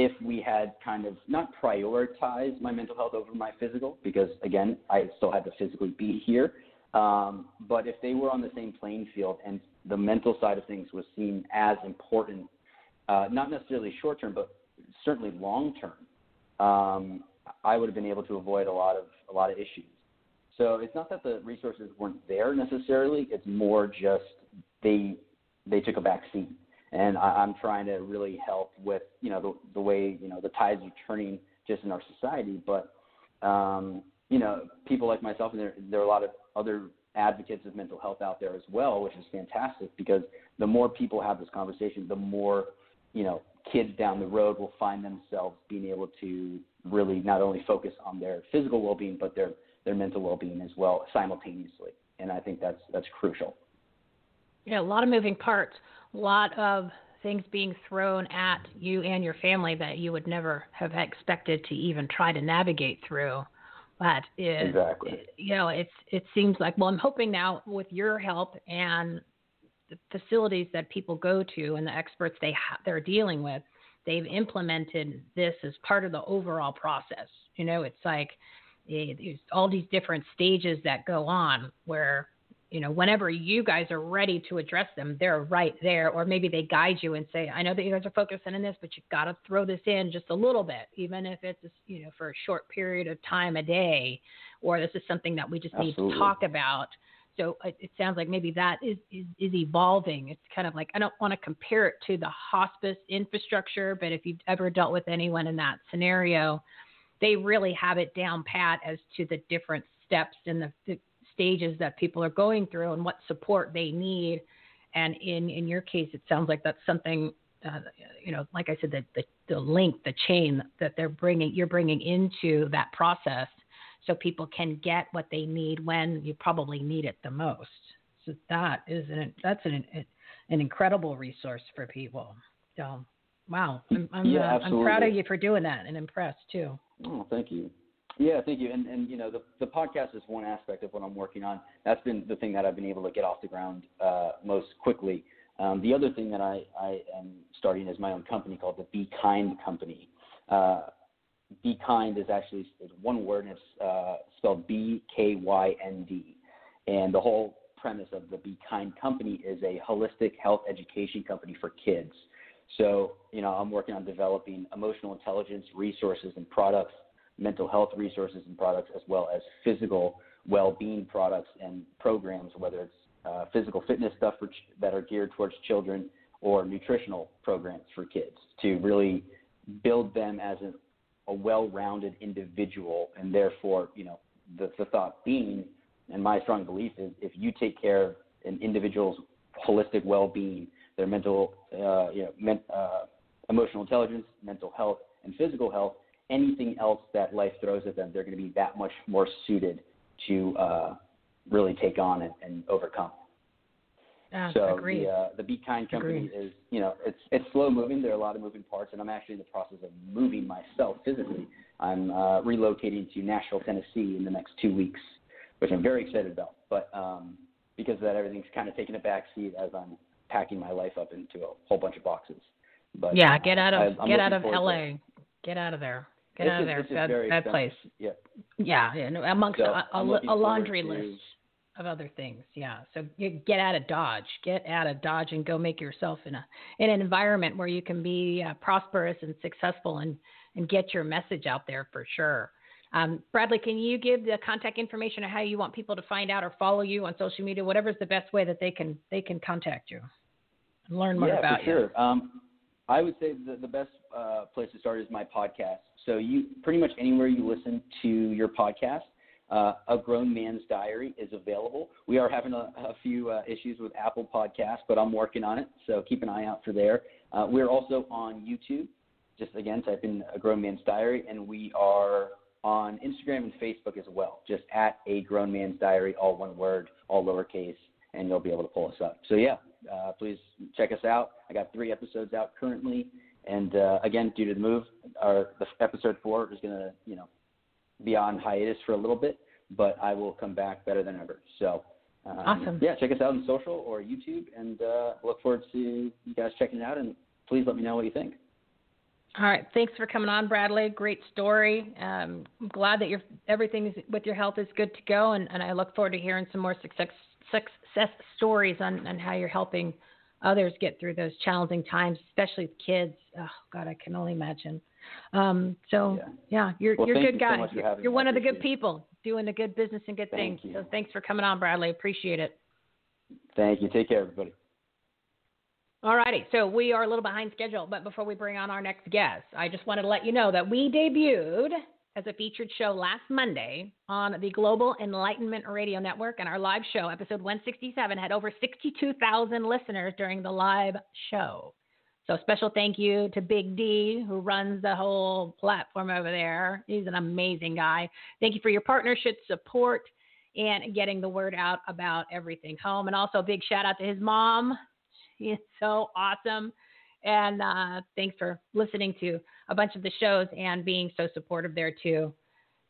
if we had kind of not prioritized my mental health over my physical, because again, I still had to physically be here, um, but if they were on the same playing field and the mental side of things was seen as important, uh, not necessarily short term, but certainly long term, um, I would have been able to avoid a lot of a lot of issues. So it's not that the resources weren't there necessarily. It's more just they they took a back seat, and I, I'm trying to really help with you know the the way you know the tides are turning just in our society. But um, you know people like myself, and there there are a lot of other advocates of mental health out there as well, which is fantastic because the more people have this conversation, the more you know kids down the road will find themselves being able to really not only focus on their physical well-being but their their mental well-being as well simultaneously. And i think that's that's crucial. Yeah, a lot of moving parts, lot of things being thrown at you and your family that you would never have expected to even try to navigate through. But it, Exactly. it- you know, it's it seems like well, I'm hoping now with your help and the facilities that people go to and the experts they ha- they're dealing with, they've implemented this as part of the overall process. You know, it's like eh, there's all these different stages that go on where you know, whenever you guys are ready to address them, they're right there. Or maybe they guide you and say, I know that you guys are focusing on this, but you've got to throw this in just a little bit, even if it's, you know, for a short period of time a day, or this is something that we just need to talk about. So it, it sounds like maybe that is, is, is evolving. It's kind of like, I don't want to compare it to the hospice infrastructure, but if you've ever dealt with anyone in that scenario, they really have it down pat as to the different steps and the, the stages that people are going through and what support they need. And in in your case, it sounds like that's something uh, you know, like I said, the, the the link, the chain that they're bringing, you're bringing into that process, so people can get what they need when you probably need it the most. So that is an that's an an incredible resource for people. So, wow, I'm I'm, Yeah, uh, I'm proud of you for doing that and impressed too. Oh, thank you. Yeah, thank you. And and you know, the the podcast is one aspect of what I'm working on. That's been the thing that I've been able to get off the ground uh, most quickly. Um, the other thing that I, I am starting is my own company called the Be Kind Company. Uh, Be Kind is actually it's one word, and it's uh, spelled B K Y N D. And the whole premise of the Be Kind Company is a holistic health education company for kids. So, you know, I'm working on developing emotional intelligence resources and products, mental health resources and products, as well as physical well-being products and programs, whether it's uh, physical fitness stuff ch- that are geared towards children or nutritional programs for kids to really build them as a, a well-rounded individual, and therefore, you know, the, the thought being, and my strong belief is, if you take care of an individual's holistic well-being, their mental, uh, you know, men, uh, emotional intelligence, mental health, and physical health, anything else that life throws at them, they're going to be that much more suited to uh, really take on and, and overcome. Yeah, So agreed. the uh, the Be Kind company Agreed. is you know it's it's slow moving. There are a lot of moving parts, and I'm actually in the process of moving myself physically. I'm uh, relocating to Nashville, Tennessee, in the next two weeks, which I'm very excited about. But um, because of that, everything's kind of taking a back seat as I'm packing my life up into a whole bunch of boxes. But yeah, uh, get out of I- get out of. LA. Get out of there. Get It's out of there. it's That, place. Yeah. Yeah, yeah, no, amongst So, a, a, I'm li- looking a laundry to- list of other things. Yeah. So you get out of Dodge. Get out of Dodge and go make yourself in a in an environment where you can be uh, prosperous and successful and and get your message out there for sure. Um, Bradley, can you give the contact information of how you want people to find out or follow you on social media? Whatever's the best way that they can they can contact you and learn more yeah, about for you. sure. Um, I would say the, the best uh, place to start is my podcast. So you pretty much anywhere you listen to your podcast, uh, a grown man's diary is available. We are having a, a few uh, issues with Apple Podcasts, but I'm working on it. So keep an eye out for there. Uh, we're also on YouTube. Just again, type in a grown man's diary, and we are on Instagram and Facebook as well. Just at a grown man's diary, all one word, all lowercase, and you'll be able to pull us up. So yeah, uh, please check us out. I got three episodes out currently, and uh, again, due to the move, our the episode four is gonna you know be on hiatus for a little bit, but I will come back better than ever. So. Um, Awesome. Yeah, check us out on social or YouTube, and uh, look forward to you guys checking it out. And please let me know what you think. All right. Thanks for coming on, Bradley. Great story. Um, I'm glad that your everything with your health is good to go, and, and I look forward to hearing some more success success stories on, on how you're helping others get through those challenging times, especially with kids. Oh God, I can only imagine. Um, so Yeah. yeah, you're Well, you're a good you guy. for you're you're me. one of the good people doing the good business and good Thank things. you. So thanks for coming on, Bradley. Appreciate it. Thank you. Take care, everybody. All righty. So we are a little behind schedule, but before we bring on our next guest, I just wanted to let you know that we debuted as a featured show last Monday on the Global Enlightenment Radio Network, and our live show, episode 167, had over 62,000 listeners during the live show. So special thank you to Big D, who runs the whole platform over there. He's an amazing guy. Thank you for your partnership, support, and getting the word out about everything home. And also big shout out to his mom. She is so awesome. And uh, thanks for listening to a bunch of the shows and being so supportive there too.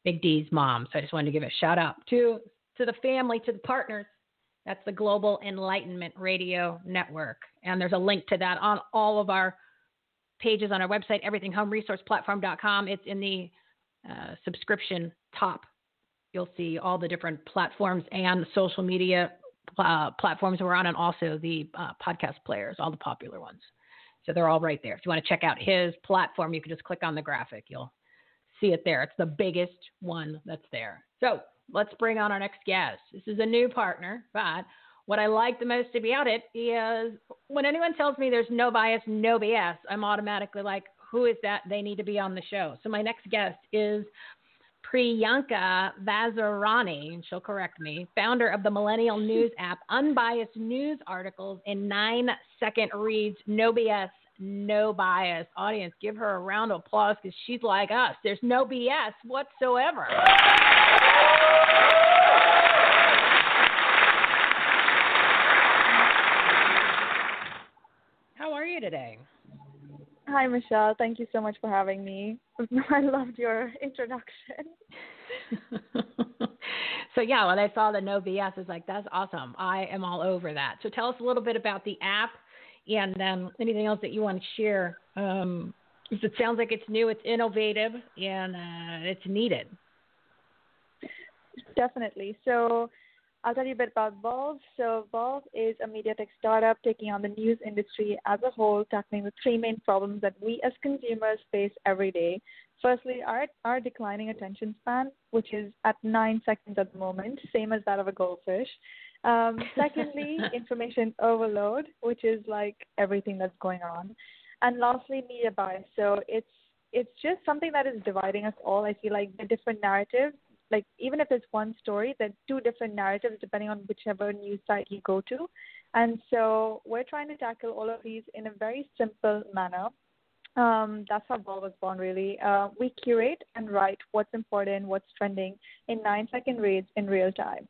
Big D's mom. So I just wanted to give a shout out to to the family, to the partners. That's the Global Enlightenment Radio Network. And there's a link to that on all of our pages on our website, everythinghomeresourceplatform.com. It's in the uh, subscription top. You'll see all the different platforms and social media uh, platforms we're on, and also the uh, podcast players, all the popular ones. So they're all right there. If you want to check out his platform, you can just click on the graphic. You'll see it there. It's the biggest one that's there. So let's bring on our next guest. This is a new partner, but what I like the most about it is when anyone tells me there's no bias, no BS, I'm automatically like, who is that? They need to be on the show. So my next guest is Priyanka Vazirani, and she'll correct me, founder of the Millennial News app, unbiased news articles in nine second reads, no BS, no bias. Audience, give her a round of applause because she's like us. There's no BS whatsoever. How are you today? Hi, Michele. Thank you so much for having me. I loved your introduction. so yeah, when I saw the no BS, I was like, that's awesome. I am all over that. So tell us a little bit about the app and um, anything else that you want to share. Um, it sounds like it's new, it's innovative, and uh, it's needed. Definitely. So I'll tell you a bit about Volv. So Volv is a media tech startup taking on the news industry as a whole, tackling the three main problems that we as consumers face every day. Firstly, our, our declining attention span, which is at nine seconds at the moment, same as that of a goldfish. Um, secondly, information overload, which is like everything that's going on. And lastly, media bias. So it's it's just something that is dividing us all. I feel like the different narratives, like even if it's one story, there are two different narratives depending on whichever news site you go to. And so we're trying to tackle all of these in a very simple manner. Um, that's how Volv was born, really. Uh, we curate and write what's important, what's trending in nine second reads in real time.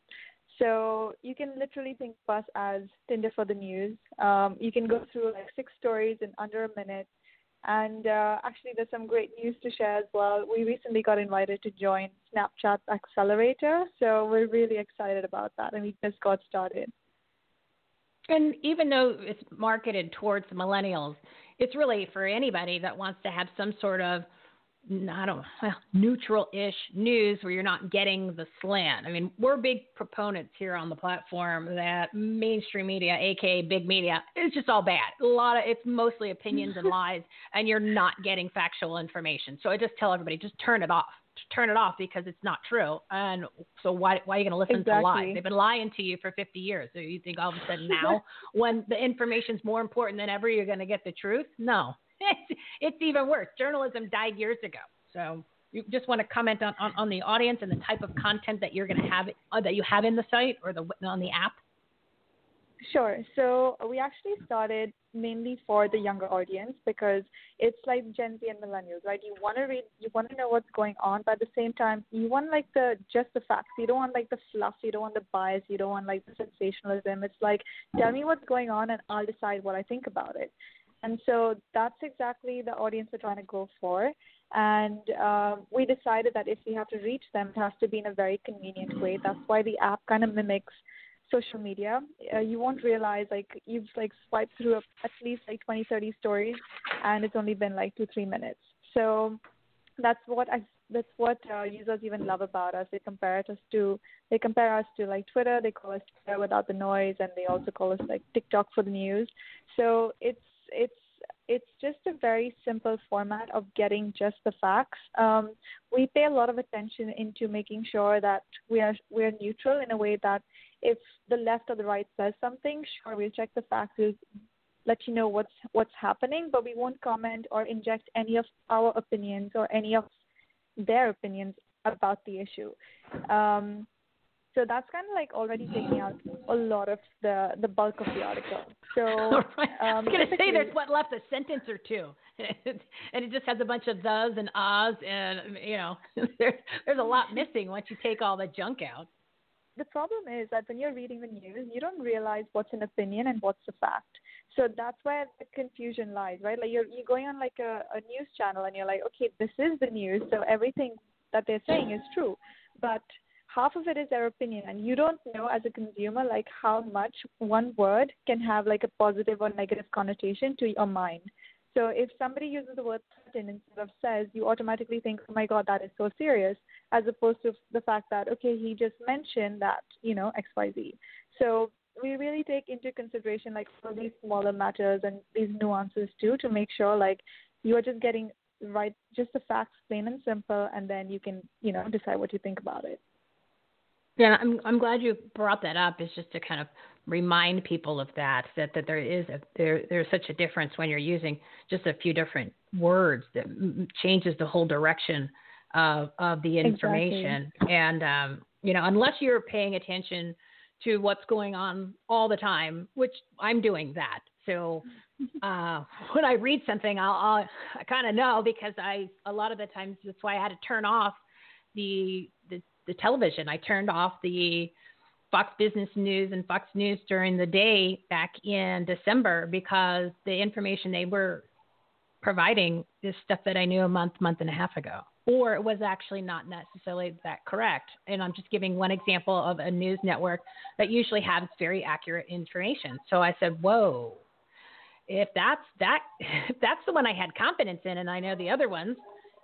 So you can literally think of us as Tinder for the news. Um, you can go through like six stories in under a minute. And uh, actually, there's some great news to share as well. We recently got invited to join Snapchat's accelerator, so we're really excited about that, and we just got started. And even though it's marketed towards millennials, it's really for anybody that wants to have some sort of I don't know, neutral-ish news where you're not getting the slant. I mean, we're big proponents here on the platform that mainstream media, aka big media, is just all bad. A lot of it's mostly opinions and lies, and you're not getting factual information. So I just tell everybody, just turn it off. Turn it off because it's not true. And so why why are you going to listen Exactly. to lies? They've been lying to you for 50 years. So you think all of a sudden now, when the information's more important than ever, you're going to get the truth? No, it's, even worse. Journalism died years ago. So you just want to comment on, on, on the audience and the type of content that you're going to have uh, that you have in the site or the on the app. Sure. So we actually started mainly for the younger audience because it's like Gen Z and millennials, right? You want to read, you want to know what's going on, but at the same time, you want like the just the facts. You don't want like the fluff. You don't want the bias. You don't want like the sensationalism. It's like tell me what's going on, and I'll decide what I think about it. And so that's exactly the audience we're trying to go for. And um, we decided that if we have to reach them, it has to be in a very convenient way. That's why the app kind of mimics social media. Uh, you won't realize like you've like swiped through a, at least like 20, 30 stories, and it's only been like two, three minutes. So that's what I that's what uh, users even love about us. They compare us to they compare us to like Twitter. They call us Twitter without the noise, and they also call us like TikTok for the news. So it's it's it's just a very simple format of getting just the facts. Um, we pay a lot of attention into making sure that we are we are neutral in a way that if the left or the right says something, sure we'll check the facts, we'll let you know what's what's happening, but we won't comment or inject any of our opinions or any of their opinions about the issue. Um, so that's kind of like already taking out a lot of the the bulk of the article. So right. I um, was going to say there's what left a sentence or two, and it just has a bunch of thes and ahs, and you know there's there's a lot missing once you take all the junk out. the problem is that when you're reading the news, you don't realize what's an opinion and what's a fact. So that's where the confusion lies, right? Like you're you're going on like a, a news channel and you're like, okay, this is the news, so everything that they're saying is true, but half of it is their opinion, and you don't know as a consumer like how much one word can have like a positive or negative connotation to your mind. So if somebody uses the word threaten instead of says, you automatically think, oh my God, that is so serious, as opposed to the fact that, okay, he just mentioned that, you know, XYZ. So we really take into consideration like all these smaller matters and these nuances too to make sure like you are just getting right just the facts plain and simple and then you can, you know, decide what you think about it. Yeah, I'm I'm glad you brought that up. Is just to kind of remind people of that that that there is a there there's such a difference when you're using just a few different words that changes the whole direction of of the information. And um, you know, unless you're paying attention to what's going on all the time, which I'm doing that. So uh, when I read something, I'll, I'll I kind of know because I a lot of the times that's why I had to turn off the the, the television. I turned off the Fox Business News and Fox News during the day back in December because the information they were providing is stuff that I knew a month, month and a half ago, or it was actually not necessarily that correct. And I'm just giving one example of a news network that usually has very accurate information. So I said, "Whoa." If that's that, if that's the one I had confidence in, and I know the other ones,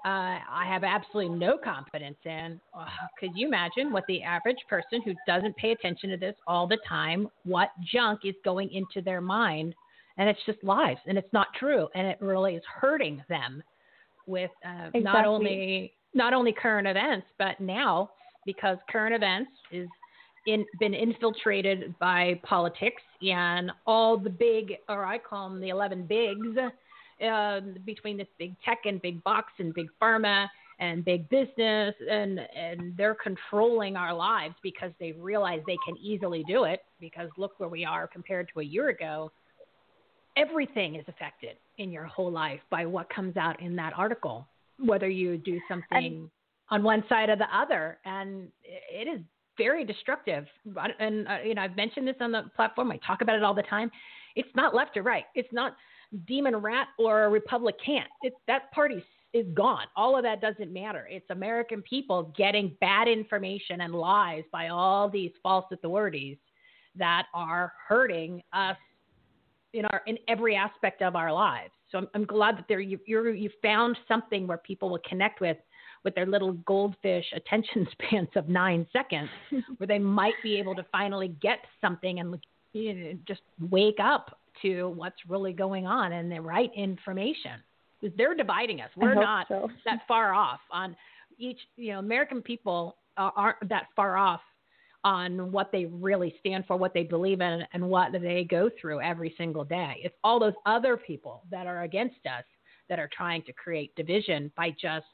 uh, I have absolutely no confidence in. Uh, could you imagine what the average person who doesn't pay attention to this all the time, what junk is going into their mind? And it's just lies, and it's not true, and it really is hurting them with uh, not only not only current events, but now because current events is in, been infiltrated by politics and all the big, or I call them the 11 bigs, uh, between this big tech and big box and big pharma and big business, and and they're controlling our lives because they realize they can easily do it. Because look where we are compared to a year ago. Everything is affected in your whole life by what comes out in that article, whether you do something on one side or the other, and it is very destructive. And uh, you know, I've mentioned this on the platform. I talk about it all the time. It's not left or right. It's not Demon Rat or a Republican. It's that party is gone. All of that doesn't matter. It's American people getting bad information and lies by all these false authorities that are hurting us in our in every aspect of our lives. So I'm, I'm glad that there you you're, you found something where people will connect with with their little goldfish attention spans of nine seconds, where they might be able to finally get something and you know, just wake up to what's really going on and the right information. They're dividing us. We're not so. that far off on each. You know, American people aren't that far off on what they really stand for, what they believe in, and what they go through every single day. It's all those other people that are against us that are trying to create division by just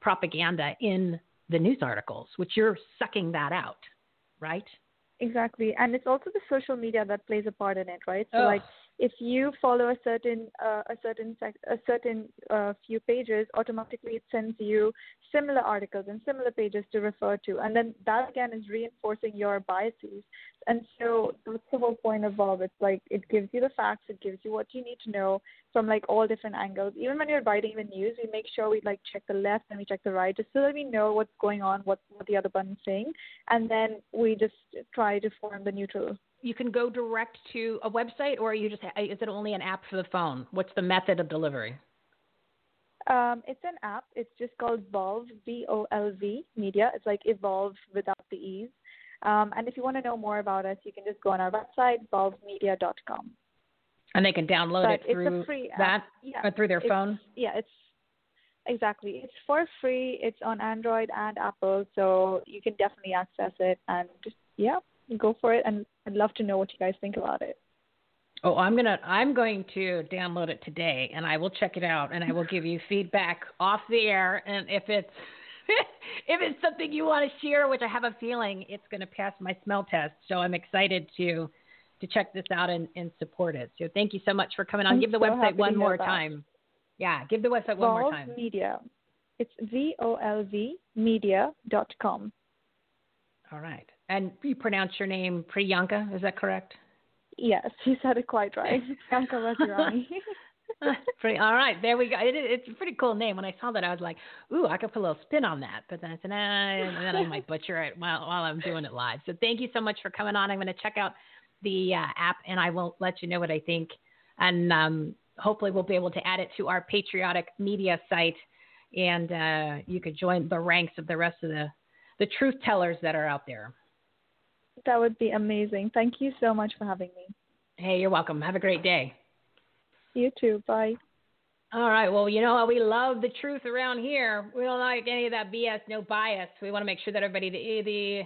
propaganda in the news articles, which you're sucking that out, right? Exactly, and it's also the social media that plays a part in it, right? So like if you follow a certain uh, a certain sec- a certain uh, few pages, automatically it sends you similar articles and similar pages to refer to, and then that again is reinforcing your biases. And so that's the whole point of Volv. It's like it gives you the facts, it gives you what you need to know from like all different angles. Even when you're writing the news, we make sure we like check the left and we check the right, just so that we know what's going on, what what the other button's saying, and then we just try to form the neutral You can go direct to a website, or you just is it only an app for the phone? What's the method of delivery? Um, it's an app. It's just called Volv, V O L V Media. It's like evolve without the e's. Um, and if you want to know more about us, you can just go on our website, volvmedia.com. And they can download But it it's a through free app. that Yeah, or through their it's- phone. Yeah, it's exactly. It's for free. It's on Android and Apple, so you can definitely access it and just yeah, go for it. And I'd love to know what you guys think about it. Oh, I'm gonna I'm going to download it today, and I will check it out, and I will give you feedback off the air. And if it's if it's something you want to share, which I have a feeling it's going to pass my smell test, so I'm excited to to check this out and, and support it. So thank you so much for coming on. I'm give the so website one more that. time. Yeah, give the website one more time. Media. It's V O L V Media dot com. All right, and you pronounce your name Priyanka, is that correct? Yes, you said it quite right. Priyanka Vazirani. pretty, all right, there we go. It, is- it's a pretty cool name. When I saw that, I was like, "Ooh, I could put a little spin on that." But then I said, "Nah," and then I might butcher it while while I'm doing it live. So thank you so much for coming on. I'm going to check out the uh, app, and I will let you know what I think. And um, hopefully, we'll be able to add it to our patriotic media site, and uh, you could join the ranks of the rest of the the truth tellers that are out there. That would be amazing. Thank you so much for having me. Hey, you're welcome. Have a great day. You too. Bye. All right. Well, you know, we love the truth around here. We don't like any of that BS, no bias. We want to make sure that everybody, the, the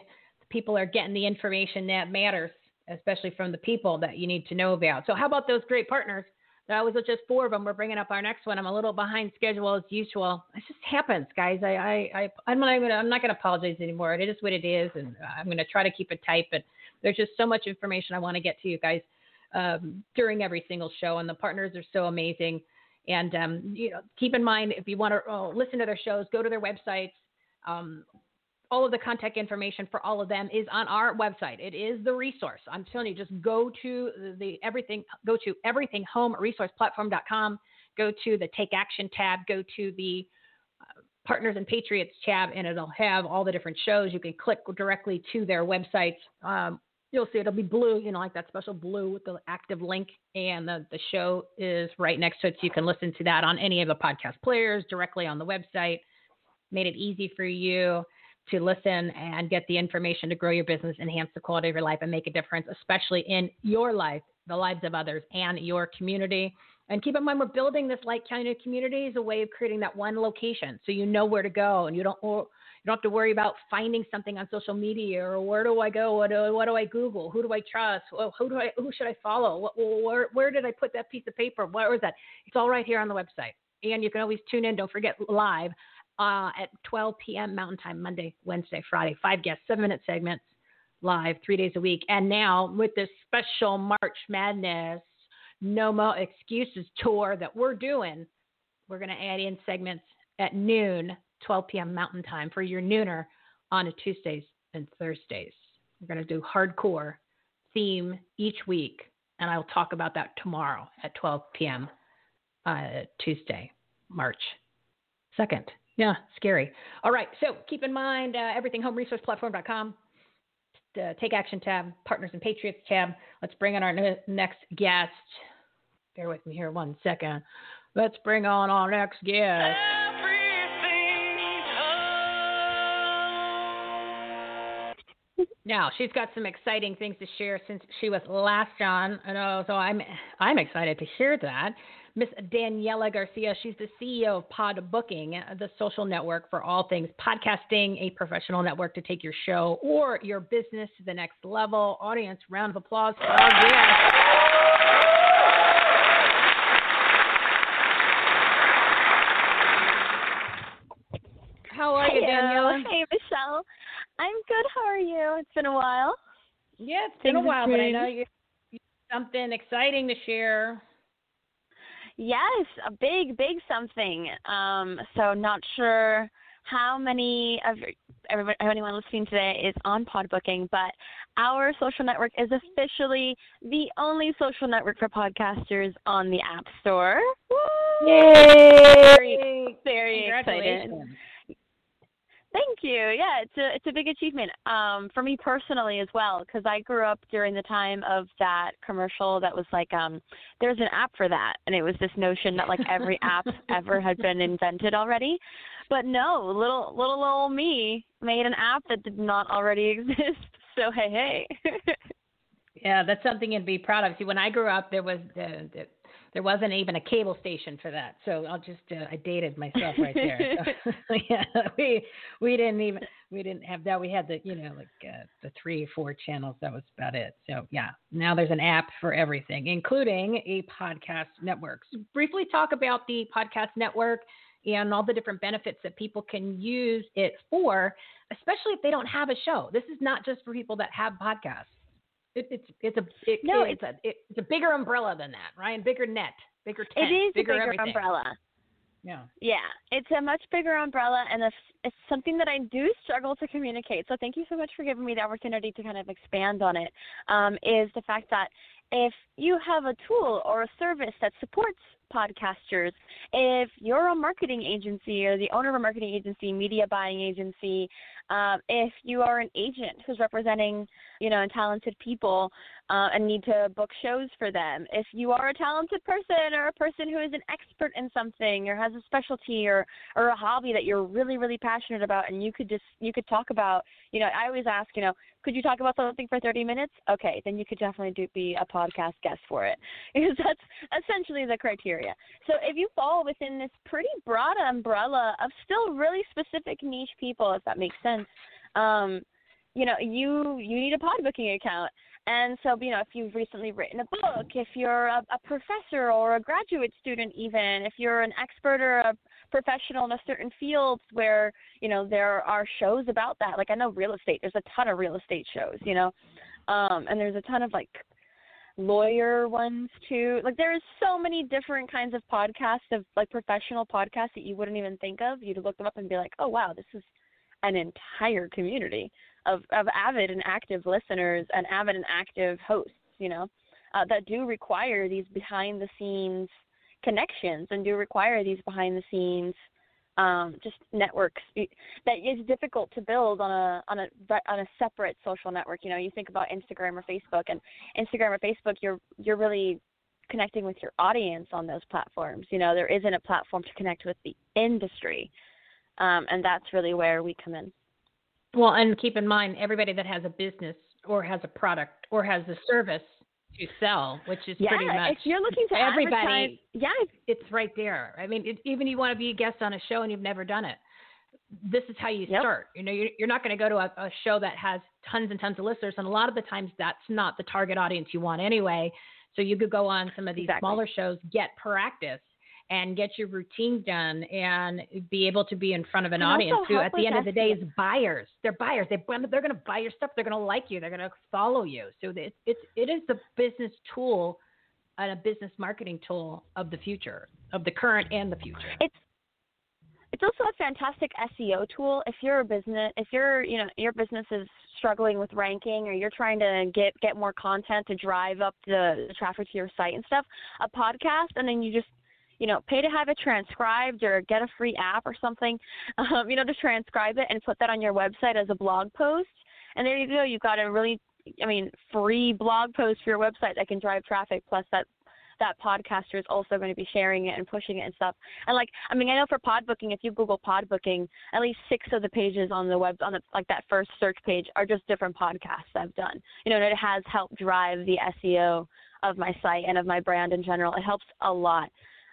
people are getting the information that matters, especially from the people that you need to know about. So, how about those great partners? That was just four of them. We're bringing up our next one. I'm a little behind schedule as usual. It just happens, guys. I, I, I I'm not even, I'm not to apologize anymore. It is what it is, and I'm to try to keep it tight. But there's just so much information I want to get to you guys um, during every single show, and the partners are so amazing. And um, you know, keep in mind if you want to uh, listen to their shows, go to their websites. Um, all of the contact information for all of them is on our website. It is the resource. I'm telling you, just go to the, everything, go to everythinghomeresourceplatform.com, go to the Take Action tab, go to the uh, Partners and Patriots tab, and it'll have all the different shows. You can click directly to their websites. Um, you'll see it'll be blue, you know, like that special blue with the active link, and the, the show is right next to it, so you can listen to that on any of the podcast players directly on the website. Made it easy for you to listen and get the information to grow your business, enhance the quality of your life, and make a difference, especially in your life, the lives of others, and your community. And keep in mind, we're building this light county community as a way of creating that one location, so you know where to go, and you don't you don't have to worry about finding something on social media or where do I go, what do, what do I Google, who do I trust, who do I who should I follow, what, where where did I put that piece of paper, where was that? It's all right here on the website, and you can always tune in. Don't forget live uh, at 12 p.m. Mountain Time, Monday, Wednesday, Friday. Five guests, seven minute segments live three days a week. And now with this special March Madness No More Excuses tour that we're doing, we're going to add in segments at noon, 12 p.m. Mountain Time for your nooner on a Tuesdays and Thursdays. We're going to do hardcore theme each week, and I'll talk about that tomorrow at 12 p.m. Uh, Tuesday, March 2nd. Yeah, scary. All right, so keep in mind uh, everything homeresourceplatform.com. The Take Action tab, Partners and Patriots tab. Let's bring on our ne- next guest. Bear with me here one second. Let's bring on our next guest. Now she's got some exciting things to share since she was last on, and uh, so I'm I'm excited to hear that. Miss Daniela Garcia, she's the CEO of Podbooking, the social network for all things podcasting, a professional network to take your show or your business to the next level. Audience, round of applause for our guest. How are you, Daniela? Hey, Michele. I'm good. How are you? It's been a while. Yeah, it's been a while, but I know you you have something exciting to share. Yes, a big, big something. Um, so not sure how many of everybody, anyone listening today is on Podbooking, but our social network is officially the only social network for podcasters on the App Store. Very, very excited. Thank you. Yeah, it's a it's a big achievement um, for me personally as well because I grew up during the time of that commercial that was like, um, there's an app for that, and it was this notion that like every app ever had been invented already, but no, little little old me made an app that did not already exist. So hey hey. Yeah, that's something you'd be proud of. See, when I grew up, there was the, the there wasn't even a cable station for that. So I'll just uh, I dated myself right there. So, yeah, we we didn't even we didn't have that. We had the you know like uh, the three or four channels. That was about it. So yeah, now there's an app for everything, including a podcast network. So briefly talk about the podcast network and all the different benefits that people can use it for, especially if they don't have a show. This is not just for people that have podcasts. It, it's it's a it, No, it's a it, it's a bigger umbrella than that, Ryan. Bigger net, bigger It tent, is bigger a bigger everything. umbrella. Yeah. Yeah, it's a much bigger umbrella, and it's, it's something that I do struggle to communicate. So thank you so much for giving me the opportunity to kind of expand on it. Um, is the fact that if you have a tool or a service that supports podcasters, if you're a marketing agency or the owner of a marketing agency, media buying agency, um, if you are an agent who's representing, you know, talented people uh, and need to book shows for them, if you are a talented person or a person who is an expert in something or has a specialty or or a hobby that you're really really passionate about and you could just you could talk about, you know, I always ask, you know, could you talk about something for 30 minutes? Okay, then you could definitely do, be a podcast guest for it because that's essentially the criteria. So if you fall within this pretty broad umbrella of still really specific niche people, if that makes sense, um, you know, you you need a Podbooking account. And so, you know, if you've recently written a book, if you're a, a professor or a graduate student, even if you're an expert or a professional in a certain field where you know there are shows about that. Like I know real estate. There's a ton of real estate shows, you know, um, and there's a ton of like lawyer ones too. Like there is so many different kinds of podcasts of like professional podcasts that you wouldn't even think of. You'd look them up and be like, oh wow, this is an entire community of of avid and active listeners and avid and active hosts. You know, uh, that do require these behind the scenes connections and do require these behind the scenes um, just networks that is difficult to build on a on a on a separate social network. You know, you think about Instagram or Facebook, and Instagram or Facebook, you're you're really connecting with your audience on those platforms. You know, there isn't a platform to connect with the industry, um, and that's really where we come in. Well, and keep in mind, everybody that has a business or has a product or has a service to sell, which is yeah, pretty much if you're looking to everybody. yeah, it's right there. I mean, it, even you want to be a guest on a show and you've never done it. This is how you start. You know, you're, you're not going to go to a, a show that has tons and tons of listeners, and a lot of the times that's not the target audience you want anyway. So you could go on some of these Exactly. smaller shows, get practice, and get your routine done, and be able to be in front of an And audience who, at the end of the day, is buyers. They're buyers. They they're going to buy your stuff. They're going to like you. They're going to follow you. So it's it's it is the business tool and a business marketing tool of the future, of the current and the future. It's it's also a fantastic SEO tool if you're a business if you're you know your business is struggling with ranking or you're trying to get get more content to drive up the, the traffic to your site and stuff a podcast and then you just you know pay to have it transcribed or get a free app or something um, you know to transcribe it and put that on your website as a blog post and there you go you've got a really i mean free blog post for your website that can drive traffic plus that that podcaster is also going to be sharing it and pushing it and stuff. And like, I mean, I know for Podbooking, if you Google Podbooking, at least six of the pages on the web, on the, like that first search page, are just different podcasts I've done. You know, and it has helped drive the SEO of my site and of my brand in general. It helps a lot.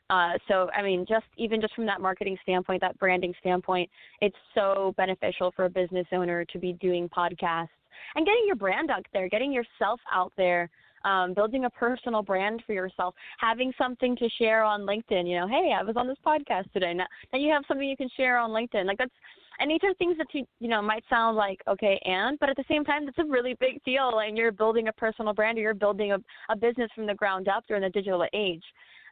Uh, so, I mean, just even just from that marketing standpoint, that branding standpoint, it's so beneficial for a business owner to be doing podcasts and getting your brand out there, getting yourself out there um, building a personal brand for yourself, having something to share on LinkedIn. You know, hey, I was on this podcast today. Now, now you have something you can share on LinkedIn. Like that's, and these are things that you you know might sound like okay, and but at the same time, it's a really big deal, and you're building a personal brand or you're building a, a business from the ground up during the digital age.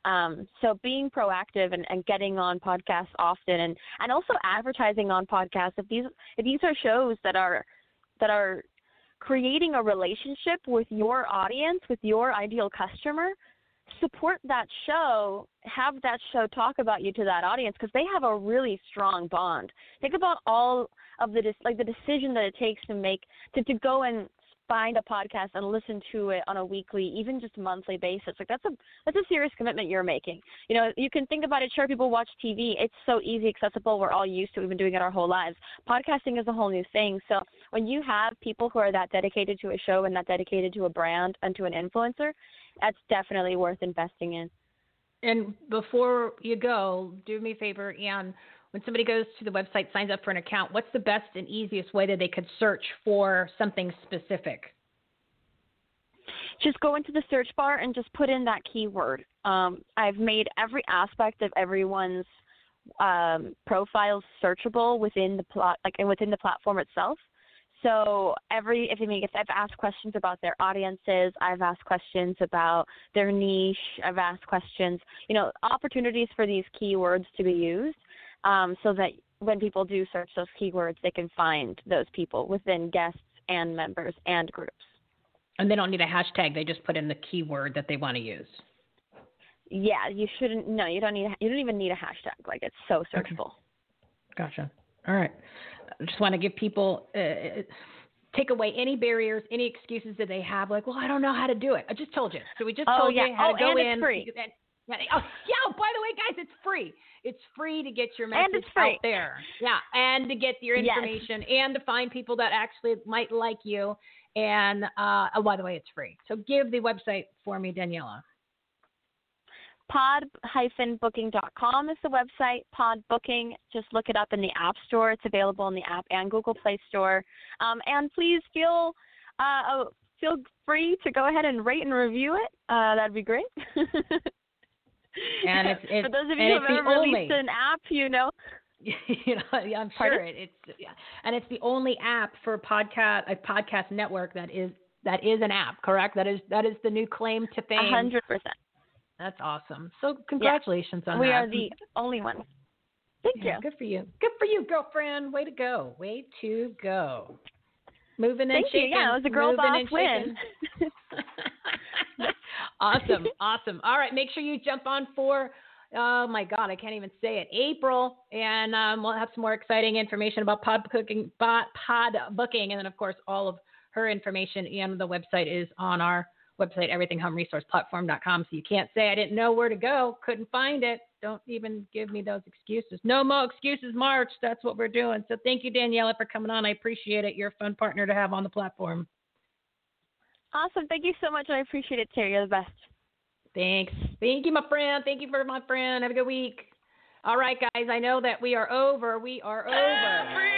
Um, so being proactive and, and getting on podcasts often, and and also advertising on podcasts. If these if these are shows that are that are creating a relationship with your audience, with your ideal customer, support that show, have that show talk about you to that audience because they have a really strong bond. Think about all of the like the decision that it takes to make to, to go and find a podcast and listen to it on a weekly, even just monthly basis. Like that's a that's a serious commitment you're making. You know, you can think about it. Sure, people watch TV. It's so easy, accessible. We're all used to. it. We've been doing it our whole lives. Podcasting is a whole new thing. So when you have people who are that dedicated to a show and that dedicated to a brand and to an influencer, that's definitely worth investing in. And before you go, do me a favor, and when somebody goes to the website, signs up for an account, what's the best and easiest way that they could search for something specific? just go into the search bar and just put in that keyword. Um, I've made every aspect of everyone's um, profile searchable within the plot, like and within the platform itself. So every if I mean if I've asked questions about their audiences, I've asked questions about their niche, I've asked questions, you know, opportunities for these keywords to be used, um, so that when people do search those keywords, they can find those people within guests and members and groups. And they don't need a hashtag; they just put in the keyword that they want to use. Yeah, you shouldn't. No, you don't need. You don't even need a hashtag. Like it's so searchable. Gotcha. All right. I just want to give people uh, take away any barriers, any excuses that they have. Like, well, I don't know how to do it. I just told you. So we just Oh, told yeah. you how Oh, to go and in. it's free. And- oh, yeah. By the way, guys, it's free. It's free to get your And message it's free. out there. Yeah, and to get your Yes. information, and to find people that actually might like you. And uh, oh, by the way, it's free. So give the website for me, Daniela. pod-booking.com is the website. Podbooking, just look it up in the App Store. It's available in the App and Google Play Store. Um, and please feel uh, oh, feel free to go ahead and rate and review it. Uh, that'd be great. And it's- it's- for those of you who have ever released only- an app, you know. you know, yeah, I'm Pardon? sure it, it's yeah. and it's the only app for podcast a podcast network that is that is an app, correct? That is that is the new claim to fame. A hundred percent. That's awesome. So congratulations on we that. We are the only ones. Thank Yeah, you. Good for you. Good for you, girlfriend. Way to go. Way to go. Moving and Thank you. shaking. Yeah, it was a girl Moving boss win. awesome, awesome. All right, make sure you jump on for. Oh my God, I can't even say it. April, and um, we'll have some more exciting information about pod cooking, pod, pod booking, and then of course all of her information and the website is on our website, everythinghomeresourceplatform.com. So you can't say I didn't know where to go, couldn't find it. Don't even give me those excuses. No more excuses, March. That's what we're doing. So thank you, Daniela, for coming on. I appreciate it. You're a fun partner to have on the platform. Awesome. Thank you so much. I appreciate it, Terry. You're the best. Thanks. Thank you, my friend. Thank you for my friend. Have a good week. All right, guys. I know that we are over. We are over.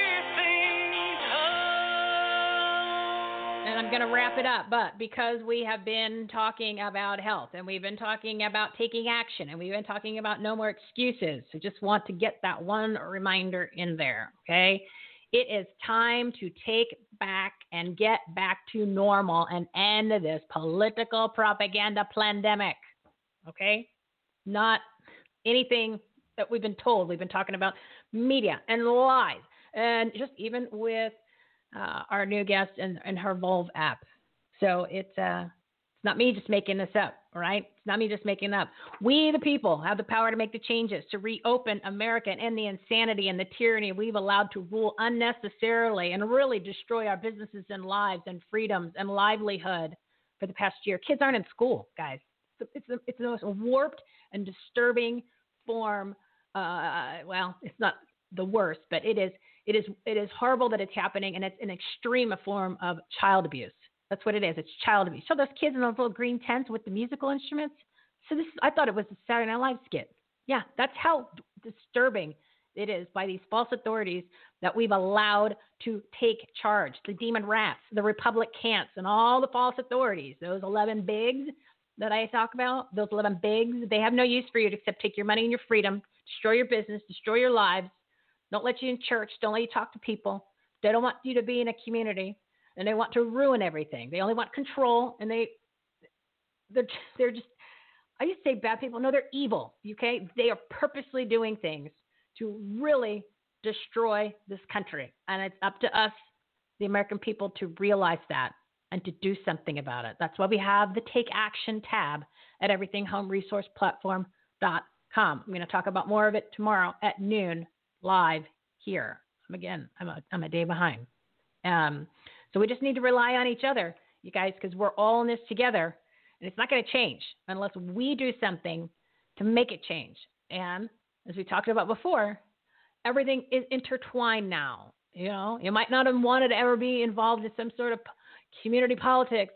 And I'm going to wrap it up, but because we have been talking about health and we've been talking about taking action and we've been talking about no more excuses, I just want to get that one reminder in there, okay? It is time to take back and get back to normal and end this political propaganda pandemic, okay? Not anything that we've been told. We've been talking about media and lies, and just even with uh, our new guest and, and her Volv app. So it's uh, it's not me just making this up, right? It's not me just making up. We, the people, have the power to make the changes to reopen America and end the insanity and the tyranny we've allowed to rule unnecessarily and really destroy our businesses and lives and freedoms and livelihood for the past year. Kids aren't in school, guys. It's the, it's the most warped and disturbing form. Uh, well, it's not the worst, but it is it is it is horrible that it's happening, and it's an extreme form of child abuse. That's what it is. It's child abuse. So those kids in those little green tents with the musical instruments. So this, I thought it was a Saturday Night Live skit. Yeah, that's how disturbing it is by these false authorities that we've allowed to take charge. The demon rats, the Republicans, and all the false authorities. Those 11 bigs that I talk about, those 11 bigs, they have no use for you except take your money and your freedom, destroy your business, destroy your lives, don't let you in church. Don't let you talk to people. They don't want you to be in a community, and they want to ruin everything. They only want control, and they they're they're just. I used to say bad people. No, they're evil. Okay, they are purposely doing things to really destroy this country, and it's up to us, the American people, to realize that and to do something about it. That's why we have the Take Action tab at everythinghomeresourceplatform.com. I'm going to talk about more of it tomorrow at noon live here. I'm again, I'm a, I'm a day behind. Um, so we just need to rely on each other, you guys, because we're all in this together, and it's not going to change unless we do something to make it change. And as we talked about before, everything is intertwined now. You know, you might not have wanted to ever be involved in some sort of community politics.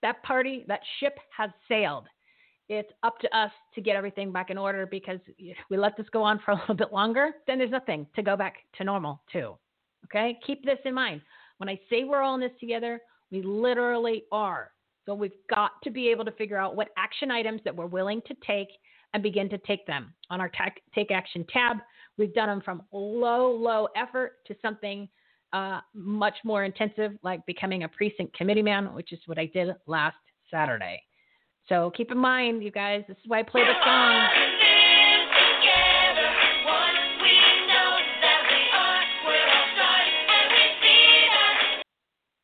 That party, that ship has sailed it's up to us to get everything back in order because we let this go on for a little bit longer, then there's nothing to go back to normal too. Okay? Keep this in mind. When I say we're all in this together, we literally are. So we've got to be able to figure out what action items that we're willing to take and begin to take them. On our Take Action tab, we've done them from low, low effort to something uh, much more intensive, like becoming a precinct committee man, which is what I did last Saturday. So keep in mind, you guys, this is why I play the song.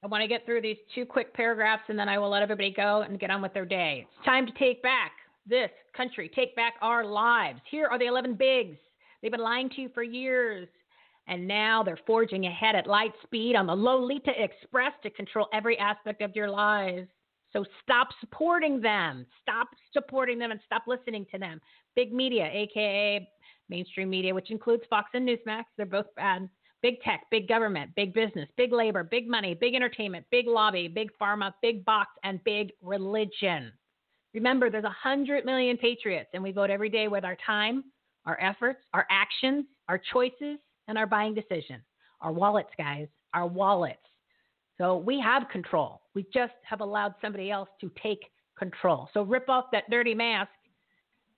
I want to get through these two quick paragraphs and then I will let everybody go and get on with their day. It's time to take back this country, take back our lives. Here are the 11 bigs. They've been lying to you for years. And now they're forging ahead at light speed on the Lolita Express to control every aspect of your lives. So stop supporting them. Stop supporting them and stop listening to them. Big media, aka mainstream media, which includes Fox and Newsmax, they're both bad. Big tech, big government, big business, big labor, big money, big entertainment, big lobby, big pharma, big box, and big religion. Remember, there's 100 million patriots, and we vote every day with our time, our efforts, our actions, our choices, and our buying decisions. Our wallets, guys, our wallets. So we have control. We just have allowed somebody else to take control. So rip off that dirty mask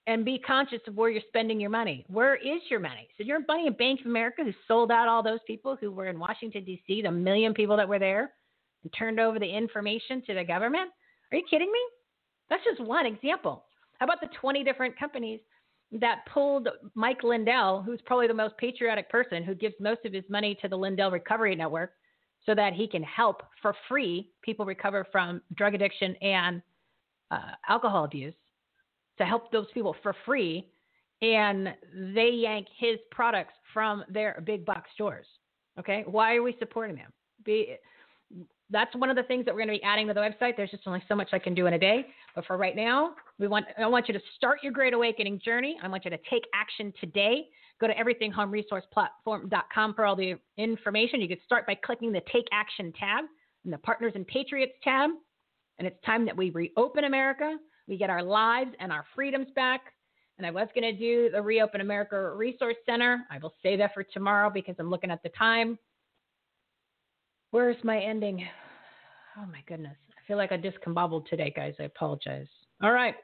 and be conscious of where you're spending your money. Where is your money? So your money in Bank of America who sold out all those people who were in Washington, D.C., the million people that were there. and turned over the information to the government? Are you kidding me? That's just one example. How about the 20 different companies that pulled Mike Lindell, who's probably the most patriotic person who gives most of his money to the Lindell Recovery Network so that he can help for free people recover from drug addiction and uh, alcohol abuse to help those people for free. And they yank his products from their big box stores. Okay. Why are we supporting them? Be, that's one of the things that we're going to be adding to the website. There's just only so much I can do in a day. But for right now, we want I want you to start your great awakening journey. I want you to take action today. Go to everythinghomeresourceplatform.com for all the information. You can start by clicking the Take Action tab and the Partners and Patriots tab. And it's time that we reopen America. We get our lives and our freedoms back. And I was going to do the Reopen America Resource Center. I will save that for tomorrow because I'm looking at the time. Where's my ending? Oh my goodness. I feel like I discombobbled today, guys. I apologize. All right.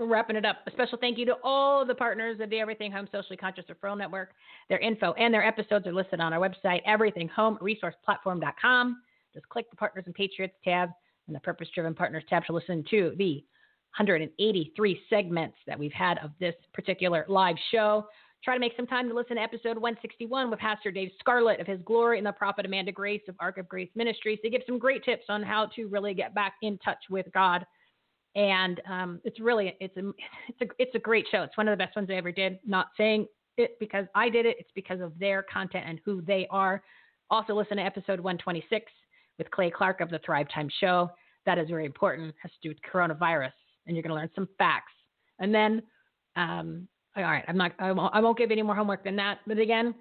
We're wrapping it up. A special thank you to all the partners of the Everything Home Socially Conscious Referral Network. Their info and their episodes are listed on our website, everythinghomeresourceplatform.com. Just click the Partners and Patriots tab and the Purpose Driven Partners tab to listen to the 183 segments that we've had of this particular live show. Try to make some time to listen to episode 161 with Pastor Dave Scarlett of His Glory and the Prophet Amanda Grace of Ark of Grace Ministries. They give some great tips on how to really get back in touch with God. And um, it's really it's a it's a it's a great show. It's one of the best ones I ever did. Not saying it because I did it. It's because of their content and who they are. Also, listen to episode 126 with Clay Clark of the Thrive Time Show. That is very important. It has to do with coronavirus, and you're going to learn some facts. And then um, all right, I'm not. I won't, I won't give any more homework than that. But again,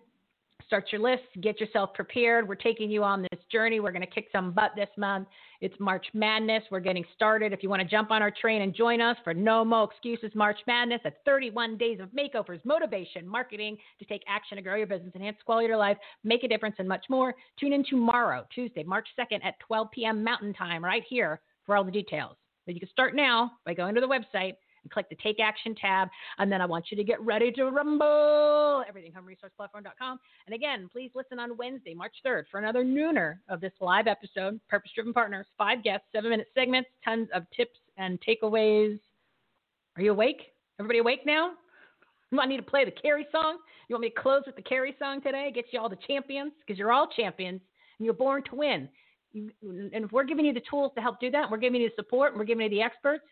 start your list, get yourself prepared. We're taking you on this journey. We're going to kick some butt this month. It's March Madness. We're getting started. If you want to jump on our train and join us for No Mo Excuses March Madness, that's 31 days of makeovers, motivation, marketing to take action to grow your business, enhance quality of your life, make a difference, and much more. Tune in tomorrow, Tuesday, March 2nd at 12 p.m. Mountain Time, right here for all the details. But you can start now by going to the website and click the Take Action tab. And then I want you to get ready to rumble. Everything EverythingHomeResourcePlatform.com. And again, please listen on Wednesday, March 3rd, for another nooner of this live episode. Purpose Driven Partners, five guests, seven minute segments, tons of tips and takeaways. Are you awake? Everybody awake now? Want me to play the Carrie song? You want me to close with the Carrie song today? Get you all the champions because you're all champions and you're born to win. You, and if we're giving you the tools to help do that, we're giving you the support, and we're giving you the experts,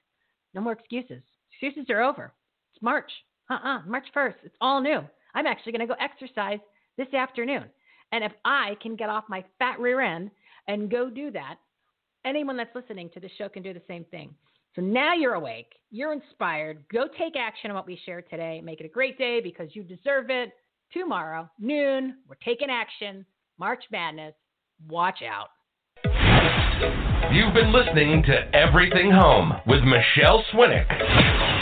no more excuses. Excuses are over. It's March. Uh-uh. March 1st. It's all new. I'm actually going to go exercise this afternoon. And if I can get off my fat rear end and go do that, anyone that's listening to this show can do the same thing. So now you're awake. You're inspired. Go take action on what we shared today. Make it a great day because you deserve it. Tomorrow, noon, we're taking action. March Madness. Watch out. You've been listening to Everything Home with Michele Swinick.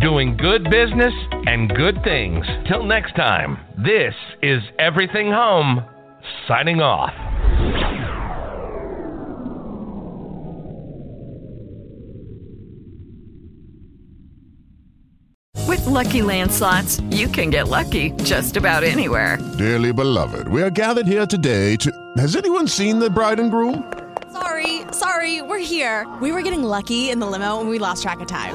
doing good business and good things. Till next time, this is Everything Home, signing off. With Lucky Land slots, you can get lucky just about anywhere. Dearly beloved, we are gathered here today to. Has anyone seen the bride and groom? Sorry, sorry, we're here. We were getting lucky in the limo and we lost track of time.